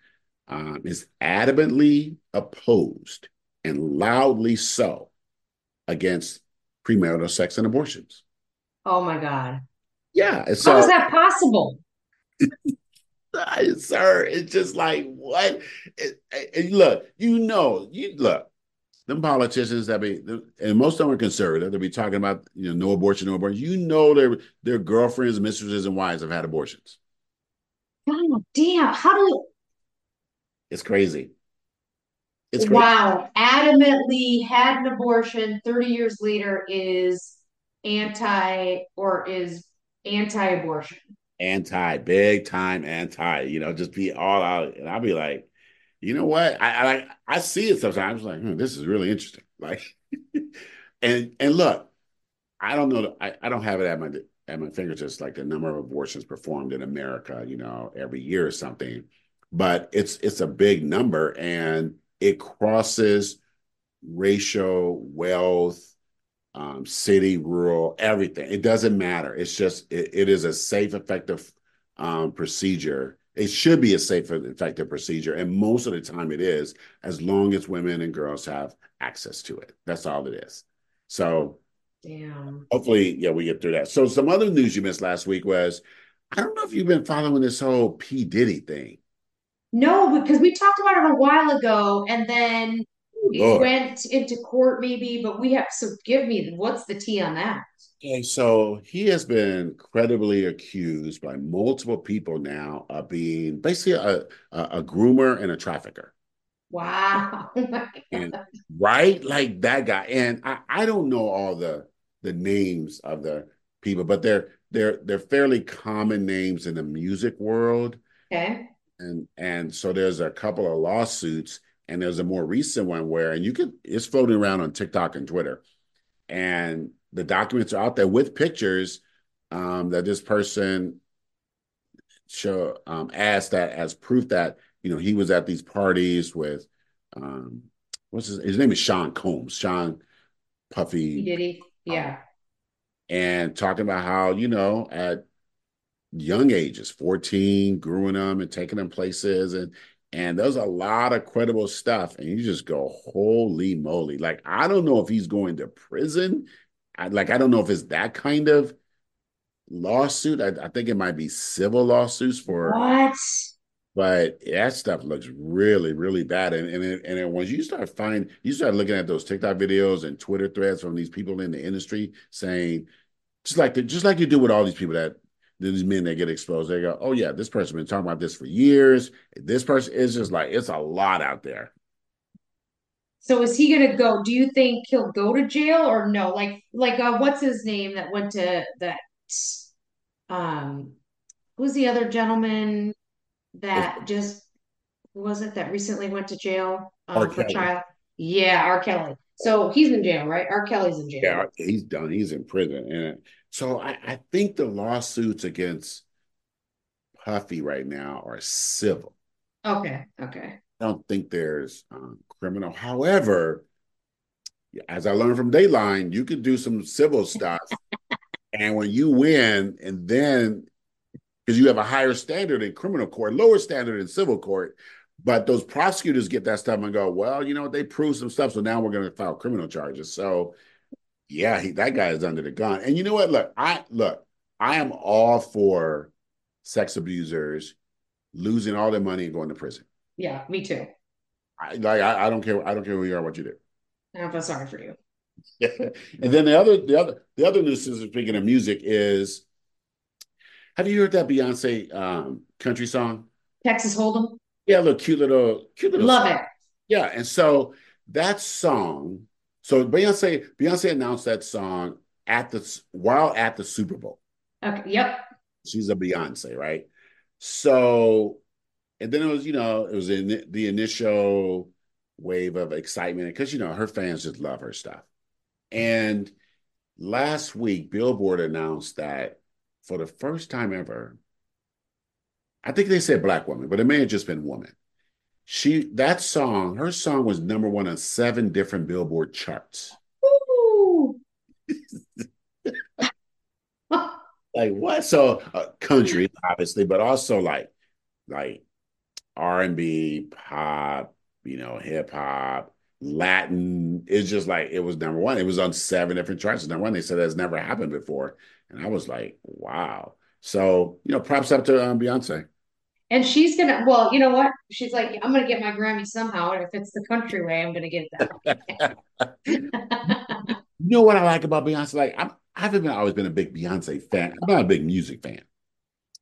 um, is adamantly opposed and loudly so against premarital sex and abortions. Oh my God. Yeah. So, How is that possible? sir, it's just like, what? It, it, look, you know, you look, them politicians that be, and most of them are conservative, they'll be talking about, you know, no abortion, no abortion. You know, their, their girlfriends, mistresses, and wives have had abortions. God damn. How do It's crazy. It's crazy. Wow. Adamantly had an abortion 30 years later is anti or is anti-abortion. anti, big time anti, you know, just be all out. And I'll be like, you know what? I I, I see it sometimes like, hmm, this is really interesting. Like, and and look, I don't know, I, I don't have it at my at my fingertips like the number of abortions performed in America, you know, every year or something. But it's it's a big number and it crosses racial, wealth, um, city, rural, everything. It doesn't matter. It's just it, it is a safe, effective um, procedure. It should be a safe and effective procedure, and most of the time it is, as long as women and girls have access to it. That's all it is. So, Damn. hopefully, yeah, we get through that. So, some other news you missed last week was, I don't know if you've been following this whole P Diddy thing. No, because we talked about it a while ago, and then oh, it Lord. went into court, maybe. But we have. So, give me what's the tea on that? Okay, so he has been credibly accused by multiple people now of being basically a, a, a groomer and a trafficker. Wow. Oh And right, like that guy. And I, I don't know all the the names of the people, but they're they're they're fairly common names in the music world. Okay. And and so there's a couple of lawsuits, and there's a more recent one where, and you can it's floating around on TikTok and Twitter, and the documents are out there with pictures um, that this person show um, asked that as proof that you know he was at these parties with um, what's his his name is Sean Combs, Sean Puffy, Diddy. Yeah. and talking about how you know at young ages, 14, growing them and taking them places and and there's a lot of credible stuff. And you just go holy moly. Like I don't know if he's going to prison. I, like I don't know if it's that kind of lawsuit. I, I think it might be civil lawsuits for What? but that stuff looks really really bad. And and, it, and then once you start finding you start looking at those TikTok videos and Twitter threads from these people in the industry saying just like the, just like you do with all these people that these men that get exposed they go oh yeah this person's been talking about this for years this person is just like it's a lot out there So is he gonna go? Do you think he'll go to jail or no? Like, like, uh, what's his name that went to that? Um, who's the other gentleman it's that just who was it that recently went to jail um for child? Yeah, R. Kelly. So he's in jail, right? R. Kelly's in jail. yeah he's done he's in prison and so I, I think the lawsuits against Puffy right now are civil Okay, okay. I don't think there's um, criminal however as I learned from Dateline, you could do some civil stuff. and when you win, and then because you have a higher standard in criminal court, lower standard in civil court, but those prosecutors get that stuff and go, well, you know, they proved some stuff, so now we're going to file criminal charges. So, yeah, he, that guy is under the gun. And you know what? Look, I look, I am all for sex abusers losing all their money and going to prison. Yeah, me too. I like, I, I don't care. I don't care who you are, what you do. I feel sorry for you. and then the other, the other, the other news is speaking of music is, have you heard that Beyonce um, country song? Texas Hold'em. Yeah, look, cute little, cute little Love song. it. Yeah, and so that song, so Beyonce, Beyonce announced that song at the while at the Super Bowl. Okay. Yep. She's a Beyonce, right? So, and then it was, you know, it was in the initial wave of excitement because you know her fans just love her stuff. And last week, Billboard announced that for the first time ever, I think they said black woman, but it may have just been woman. She that song, her song was number one on seven different Billboard charts. Like what? So uh, country, obviously, but also like like R and B, pop, you know, hip hop, Latin. It's just like it was number one. It was on seven different charts. Number one, they said that's never happened before, and I was like, wow. So you know, props up to um, Beyonce. And she's gonna, well, you know what? She's like, I'm gonna get my Grammy somehow, and if it's the country way, I'm gonna get that. You know what I like about Beyonce? Like I'm, I haven't been always been a big Beyonce fan. I'm not a big music fan,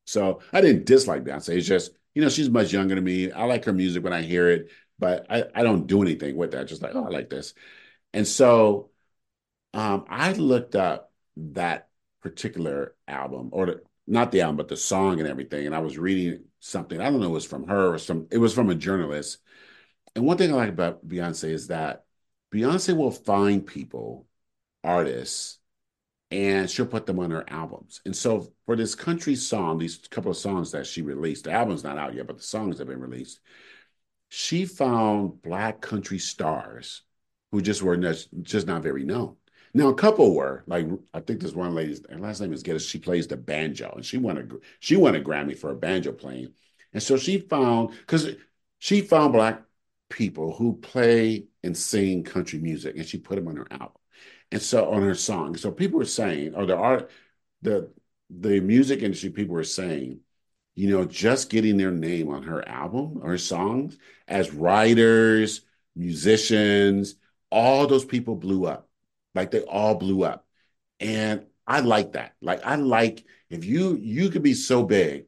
so I didn't dislike Beyonce. It's just you know she's much younger than me. I like her music when I hear it, but I, I don't do anything with that. Just like oh I like this, and so um, I looked up that particular album or the, not the album but the song and everything, and I was reading something. I don't know it was from her or some. It was from a journalist. And one thing I like about Beyonce is that Beyonce will find people artists and she'll put them on her albums. And so for this country song, these couple of songs that she released, the album's not out yet, but the songs have been released. She found black country stars who just were just not very known. Now a couple were like I think this one lady, her last name is Geddes. She plays the banjo, and she won a she won a Grammy for a banjo playing. And so she found because she found black people who play and sing country music, and she put them on her album, and so on her song. So people were saying, or the art, the the music industry people were saying, you know, just getting their name on her album or her songs as writers, musicians, all those people blew up. Like they all blew up. And I like that. Like I like if you you could be so big,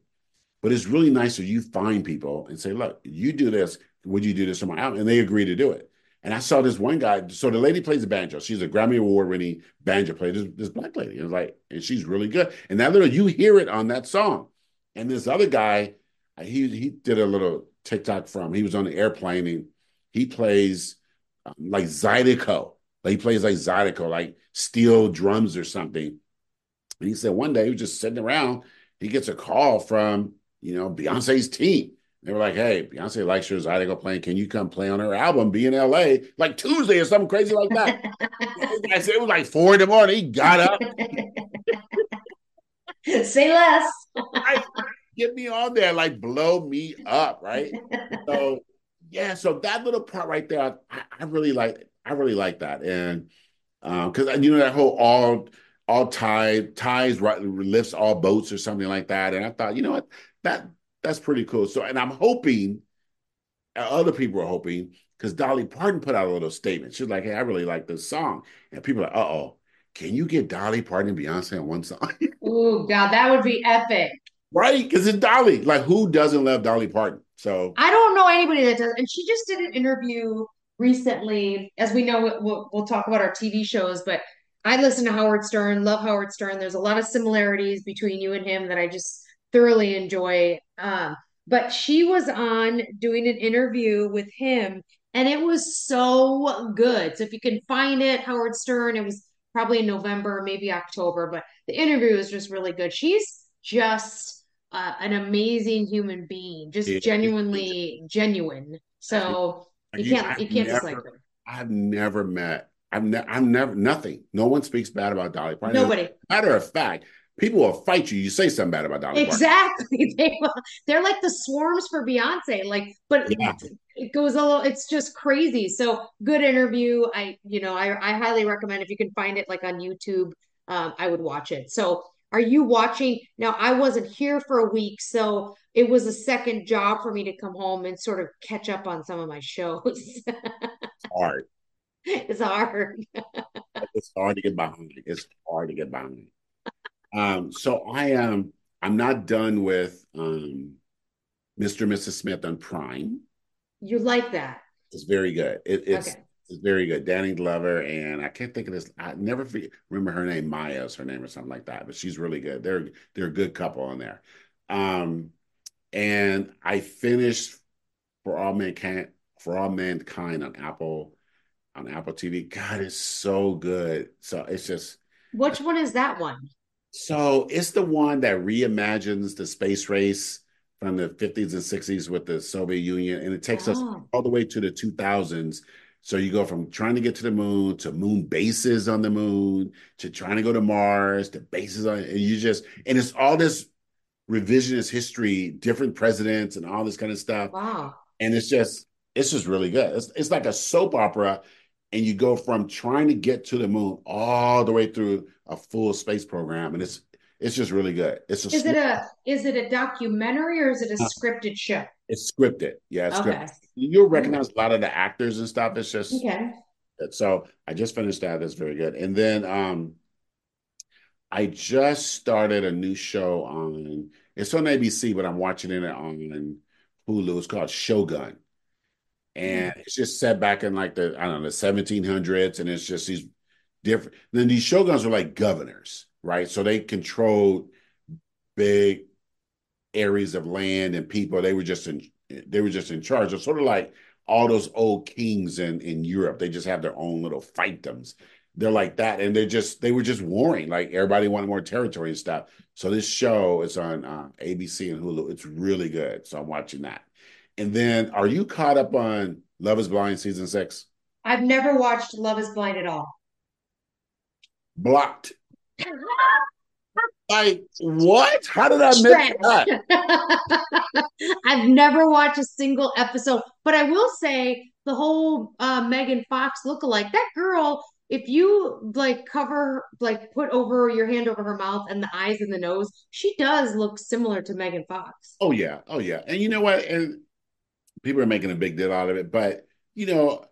but it's really nice if you find people and say, look, you do this. Would you do this on my album? And they agree to do it. And I saw this one guy. So the lady plays the banjo. She's a Grammy Award winning banjo player. This, this black lady. And like, and she's really good. And that little, you hear it on that song. And this other guy, he he did a little TikTok from. He was on the airplane and he plays um, like Zydeco. Like he plays like Zydeco, like steel drums or something. And he said one day he was just sitting around. He gets a call from you know Beyonce's team. They were like, "Hey, Beyonce likes your Zydeco playing. Can you come play on her album? Be in L.A. like Tuesday or something crazy like that." I said it was like four in the morning. He got up. Say less. Get me on there, like blow me up, right? so yeah, so that little part right there, I, I really like. I really like that, and because um, you know that whole all all tide ties right lifts all boats or something like that, and I thought, you know what, that that's pretty cool. So, and I'm hoping uh, other people are hoping because Dolly Parton put out a little statement. She's like, "Hey, I really like this song," and people are like, "Uh oh." Can you get Dolly Parton and Beyonce on one song? oh God, that would be epic. Right, because it's Dolly. Like, who doesn't love Dolly Parton? So I don't know anybody that does. And she just did an interview recently. As we know, we'll, we'll talk about our TV shows, but I listen to Howard Stern, love Howard Stern. There's a lot of similarities between you and him that I just thoroughly enjoy. Um, but she was on doing an interview with him, and it was so good. So if you can find it, Howard Stern, it was probably in November, maybe October, but the interview was just really good. She's just uh, an amazing human being, just genuinely genuine. So you, can't I've you can't never, dislike her. I've never met. I've, ne- I've never nothing. No one speaks bad about Dolly Parton. Nobody. Matter of fact, people will fight you. You say something bad about Dolly exactly. They they're like the swarms for Beyonce. Like, but yeah. it goes a little. It's just crazy. So good interview. I you know I I highly recommend if you can find it like on YouTube. Um, I would watch it. So are you watching now? I wasn't here for a week, so it was a second job for me to come home and sort of catch up on some of my shows. it's hard. It's hard. it's hard to get behind. It's hard to get behind. Um, so I am. Um, I'm not done with um, Mr. and Mrs. Smith on Prime. You like that? It's very good. It, it's okay. It's very good. Danny Glover and I can't think of this. I never forget, remember her name. Maya's her name or something like that. But she's really good. They're they're a good couple in there. Um, and I finished for all mankind for all mankind on Apple on Apple TV. God, it's so good. So it's just which one is that one? So it's the one that reimagines the space race from the 50s and 60s with the Soviet Union, and it takes oh. us all the way to the 2000s. So you go from trying to get to the moon to moon bases on the moon to trying to go to Mars to bases on, and you just and it's all this revisionist history, different presidents, and all this kind of stuff. Wow! And it's just it's just really good. It's it's like a soap opera, and you go from trying to get to the moon all the way through a full space program, and it's it's just really good. It's a is it a is it a documentary or is it a uh, scripted show? It's scripted. Yeah, it's okay. Scripted. You'll recognize a lot of the actors and stuff. It's just okay. So I just finished that. That's very good. And then um I just started a new show on it's on ABC, but I'm watching it on Hulu. It's called Shogun and it's just set back in like the I don't know the 1700s, and it's just these different. Then these shoguns are like governors, right? So they controlled big areas of land and people. They were just in they were just in charge. It's sort of like all those old kings in in Europe. They just have their own little fiefdoms. They're like that, and they're just they were just warring. Like everybody wanted more territory and stuff. So this show is on uh, ABC and Hulu. It's really good. So I'm watching that. And then are you caught up on Love is Blind season six? I've never watched Love is Blind at all. blocked. Like what? How did I miss that? I've never watched a single episode, but I will say the whole uh, Megan Fox lookalike. That girl, if you like cover, like put over your hand over her mouth and the eyes and the nose, she does look similar to Megan Fox. Oh yeah, oh yeah. And you know what? And people are making a big deal out of it, but you know,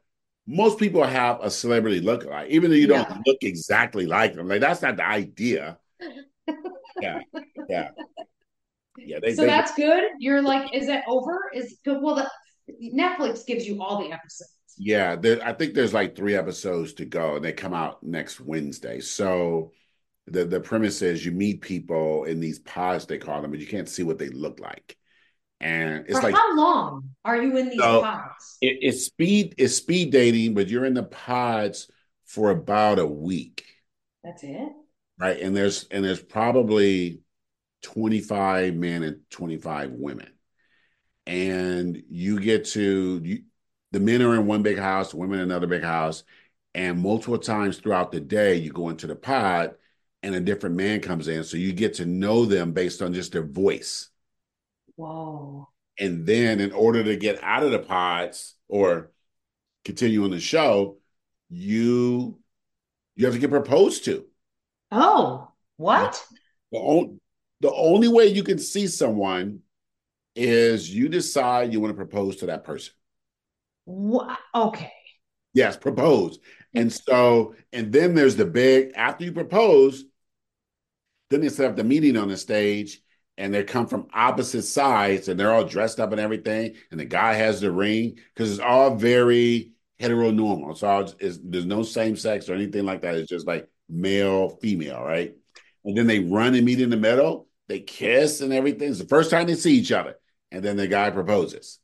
most people have a celebrity look lookalike, even though you don't yeah. look exactly like them. Like that's not the idea. yeah, yeah, yeah. They, so they, that's good. You're like, is it over? Is well, the, Netflix gives you all the episodes. Yeah, there, I think there's like three episodes to go, and they come out next Wednesday. So the the premise is you meet people in these pods they call them, but you can't see what they look like. And it's For like how long are you in these so pods? It, it's speed it's speed dating, but you're in the pods for about a week. That's it. Right. And there's and there's probably 25 men and 25 women. And you get to you, the men are in one big house, the women in another big house. And multiple times throughout the day, you go into the pod and a different man comes in. So you get to know them based on just their voice. Whoa. And then in order to get out of the pods or continue on the show, you you have to get proposed to. Oh, what? The, on, the only way you can see someone is you decide you want to propose to that person. What? Okay. Yes, propose. And so, and then there's the big, after you propose, then they set up the meeting on the stage and they come from opposite sides and they're all dressed up and everything. And the guy has the ring because it's all very heteronormal. So it's, there's no same sex or anything like that. It's just like male, female, right? And then they run and meet in the middle. They kiss and everything. It's the first time they see each other. And then the guy proposes.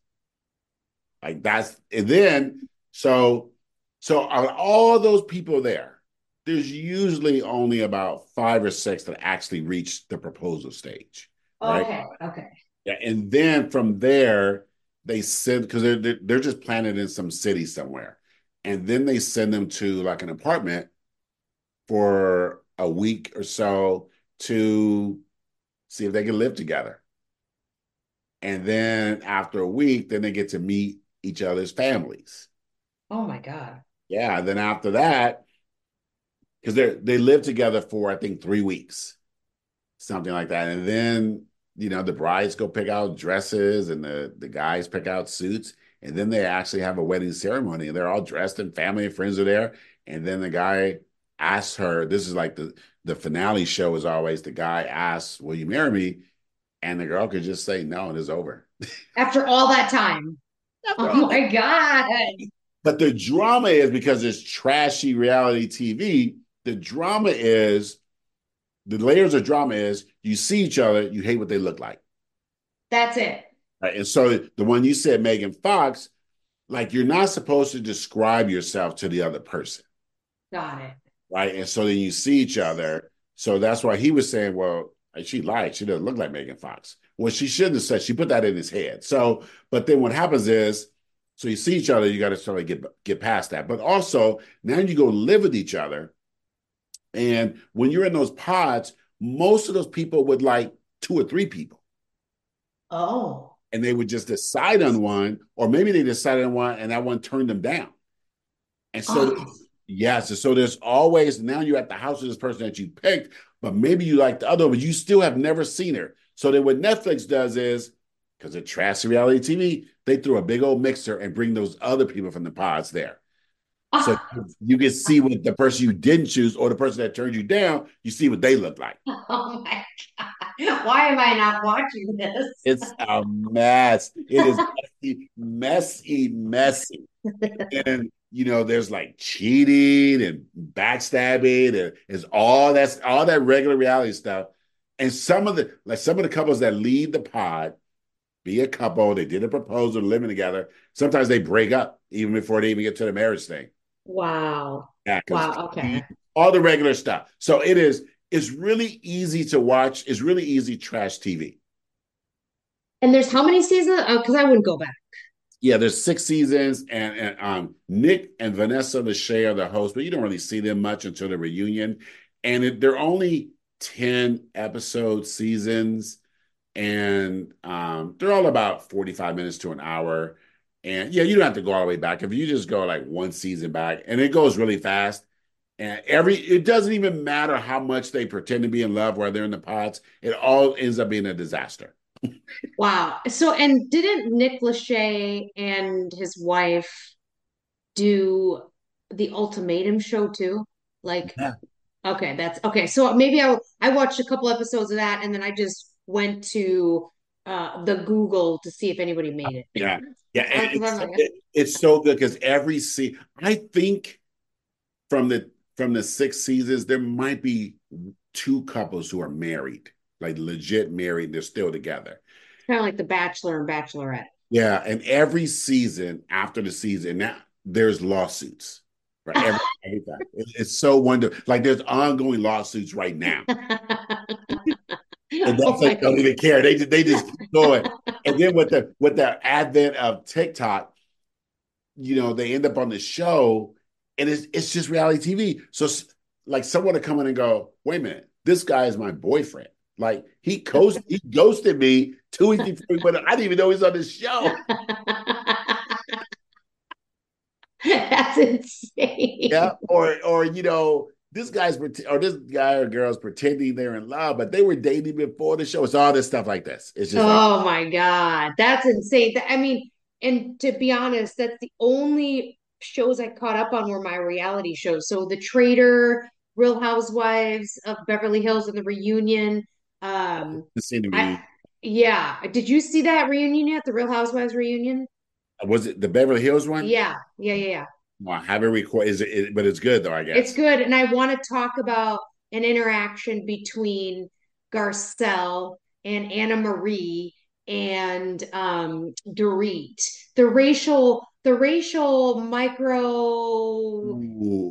Like that's, and then, so, so of all those people there, there's usually only about five or six that actually reach the proposal stage. Right? Okay. Okay. Yeah, and then from there they send because they're they're just planted in some city somewhere, and then they send them to like an apartment for a week or so to see if they can live together. And then after a week, then they get to meet each other's families. Oh my God. Yeah. Then after that, because they they live together for I think three weeks, something like that. And then you know, the brides go pick out dresses and the, the guys pick out suits. And then they actually have a wedding ceremony and they're all dressed and family and friends are there. And then the guy asks her, this is like the, the finale show is always the guy asks, Will you marry me? And the girl could just say no and it's over. After all that time. After oh my God. But the drama is because it's trashy reality TV, the drama is the layers of drama is you see each other, you hate what they look like. That's it. Right. And so the one you said, Megan Fox, like you're not supposed to describe yourself to the other person. Got it. Right. And so then you see each other. So that's why he was saying, well, she lied. She doesn't look like Megan Fox. Well, she shouldn't have said. She put that in his head. So, but then what happens is, so you see each other, you got to sort of get get past that. But also now you go live with each other and when you're in those pods, most of those people would like two or three people. Oh. And they would just decide on one, or maybe they decided on one and that one turned them down. And so, oh. Yes, so there's always now you're at the house of this person that you picked, but maybe you like the other, but you still have never seen her. So then what Netflix does is, because of trash reality TV, they throw a big old mixer and bring those other people from the pods there. So ah. you can see what the person you didn't choose or the person that turned you down, you see what they look like. Oh my God. Why am I not watching this? It's a mess. It is messy, messy, messy. and you know, there's like cheating and backstabbing and it's all that's all that regular reality stuff. And some of the like some of the couples that lead the pod be a couple, they did a proposal, living together. Sometimes they break up even before they even get to the marriage thing. Wow. Yeah, wow. Okay. All the regular stuff. So it is. It's really easy to watch. It's really easy trash TV. And there's how many seasons? Because uh, I wouldn't go back. Yeah, there's six seasons, and, and um, Nick and Vanessa Lachey are the hosts, but you don't really see them much until the reunion. and it, they're only 10 episode seasons and um, they're all about 45 minutes to an hour. And yeah you don't have to go all the way back. If you just go like one season back and it goes really fast and every it doesn't even matter how much they pretend to be in love while they're in the pots it all ends up being a disaster wow so and didn't Nick Lachey and his wife do the ultimatum show too like yeah. Okay, that's okay. So maybe I I watched a couple episodes of that and then I just went to uh the Google to see if anybody made it. Yeah. Yeah. It's, it, it's, so good because every scene I think from the from the six seasons, there might be two couples who are married, like legit married, they're still together. Kind of like the Bachelor and Bachelorette. Yeah. And every season after the season, now there's lawsuits Right. Every, every it's so wonderful. Like there's ongoing lawsuits right now. and that's oh like don't even care. They they just keep it. and then with the with the advent of TikTok, you know, they end up on the show, and it's it's just reality TV. So like someone to come in and go, wait a minute, this guy is my boyfriend. Like he ghosted he ghosted me two weeks before, but I didn't even know he's on the show. That's insane. Yeah, or or you know, this guy's or this guy or girl's pretending they're in love, but they were dating before the show. It's all this stuff like this. It's just oh like, my god, that's insane. I mean, and to be honest, that's the only shows I caught up on were my reality shows. So The Traitor, Real Housewives of Beverly Hills, and The Reunion. Um. I, yeah, did you see that reunion yet? The Real Housewives reunion? Was it the Beverly Hills one? Yeah, yeah, yeah, yeah. Well, I haven't recorded. Is it, but it's good though. I guess it's good, and I want to talk about an interaction between Garcelle and Annemarie and um Dorit. The racial, the racial micro.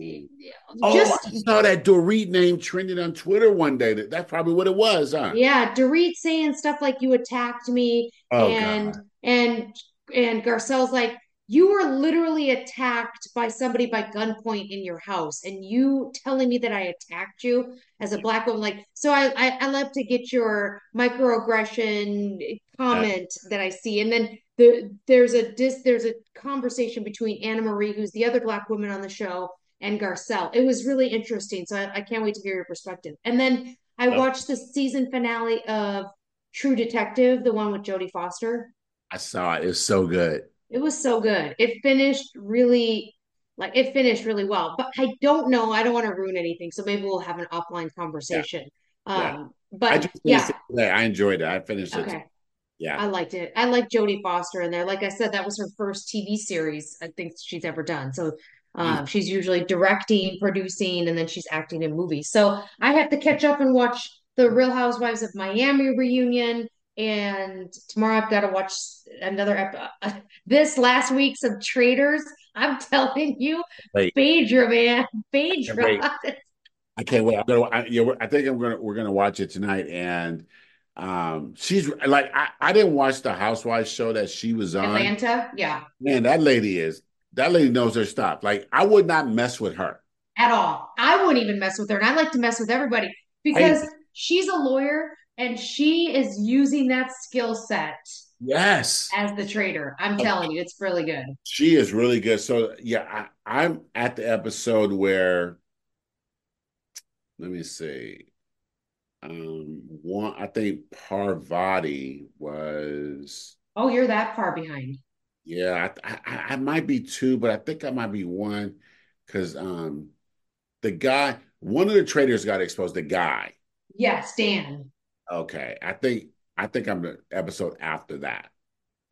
Just, oh, I saw that Dorit name trending on Twitter one day. That, That's probably what it was, huh? Yeah, Dorit saying stuff like "you attacked me," oh, and God. and and Garcelle's like, you were literally attacked by somebody by gunpoint in your house, and you telling me that I attacked you as a black woman. Like, so I I, I love to get your microaggression comment yeah. that I see, and then the there's a dis there's a conversation between Annemarie, who's the other black woman on the show, and Garcelle. It was really interesting, so I, I can't wait to hear your perspective. And then I watched the season finale of True Detective, the one with Jodie Foster. I saw it. It was so good. It was so good. It finished really like it finished really well. But I don't know. I don't want to ruin anything. So maybe we'll have an offline conversation. Yeah. Um yeah. but I just yeah. I enjoyed it. I finished it. Okay. Yeah. I liked it. I like Jodie Foster in there. Like I said, that was her first TV series I think she's ever done. So um, she's usually directing, producing, and then she's acting in movies. So I have to catch up and watch the Real Housewives of Miami reunion and tomorrow I've got to watch another episode. This last week's of Traitors. I'm telling you, Wait. Phaedra, man, Phaedra. I can't wait. I'm gonna. I, you know, I think I'm gonna. We're gonna watch it tonight, and um, she's like, I, I didn't watch the Housewives show that she was on. Atlanta, yeah. Man, that lady is. That lady knows her stuff. Like, I would not mess with her. At all. I wouldn't even mess with her, and I like to mess with everybody because I, she's a lawyer and she is using that skill set yes. as the traitor i'm telling you it's really good. She is really good. So yeah I, i'm at the episode where let me see um one i think Parvati was oh you're that far behind yeah i i, I might be two but i think i might be one because um the guy one of the traitors got exposed the guy yes dan Okay, I think I think I'm the episode after that.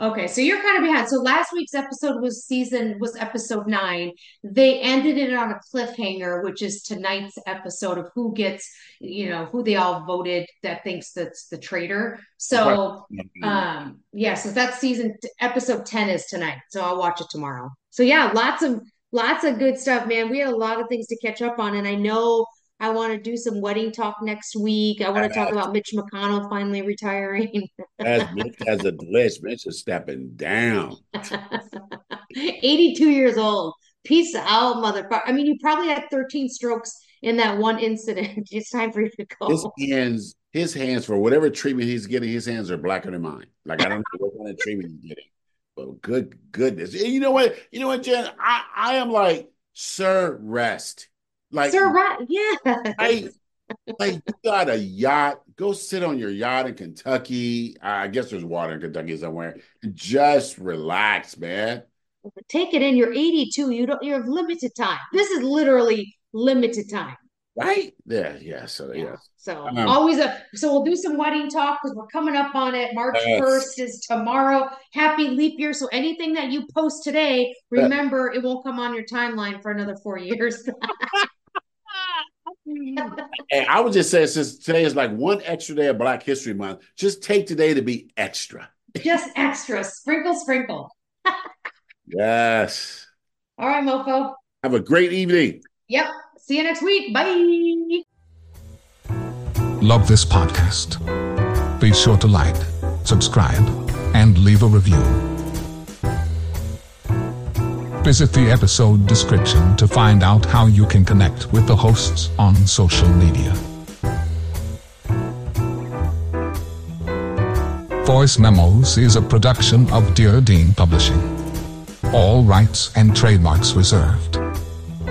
Okay, so you're kind of behind. So last week's episode was season was episode nine. They ended it on a cliffhanger, which is tonight's episode of who gets, you know, who they all voted that thinks that's the traitor. So, um, yeah, so that's season episode ten is tonight. So I'll watch it tomorrow. So yeah, lots of lots of good stuff, man. We had a lot of things to catch up on, and I know I want to do some wedding talk next week. I want to talk about Mitch McConnell finally retiring. as Mitch has a list, Mitch is stepping down. 82 years old. Peace out, motherfucker. I mean, you probably had 13 strokes in that one incident. It's time for you to go. His hands, his hands for whatever treatment he's getting, his hands are blacker than mine. Like I don't know what kind of treatment he's getting. But good goodness. And you know what? You know what, Jenn? I, I am like, sir, rest. Like Sir, right? Yeah. I like you got a yacht. Go sit on your yacht in Kentucky. I guess there's water in Kentucky somewhere. Just relax, man. Take it in. You're 82. You don't. You have limited time. This is literally limited time. Right? Yeah, yeah. So yeah. So Um, always a. So we'll do some wedding talk because we're coming up on it. March. 1st is tomorrow. Happy leap year. So anything that you post today, Yeah. remember it won't come on your timeline for another four years. And I would just say since today is like one extra day of Black History Month, just take today to be extra. Just extra. Sprinkle, sprinkle. Yes. All right, mofo. Have a great evening. Yep. See you next week. Bye. Love this podcast? Be sure to like, subscribe, and leave a review. Visit the episode description to find out how you can connect with the hosts on social media. Voice Memos is a production of Dear Dean Publishing. All rights and trademarks reserved.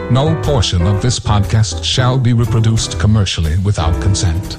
No portion of this podcast shall be reproduced commercially without consent.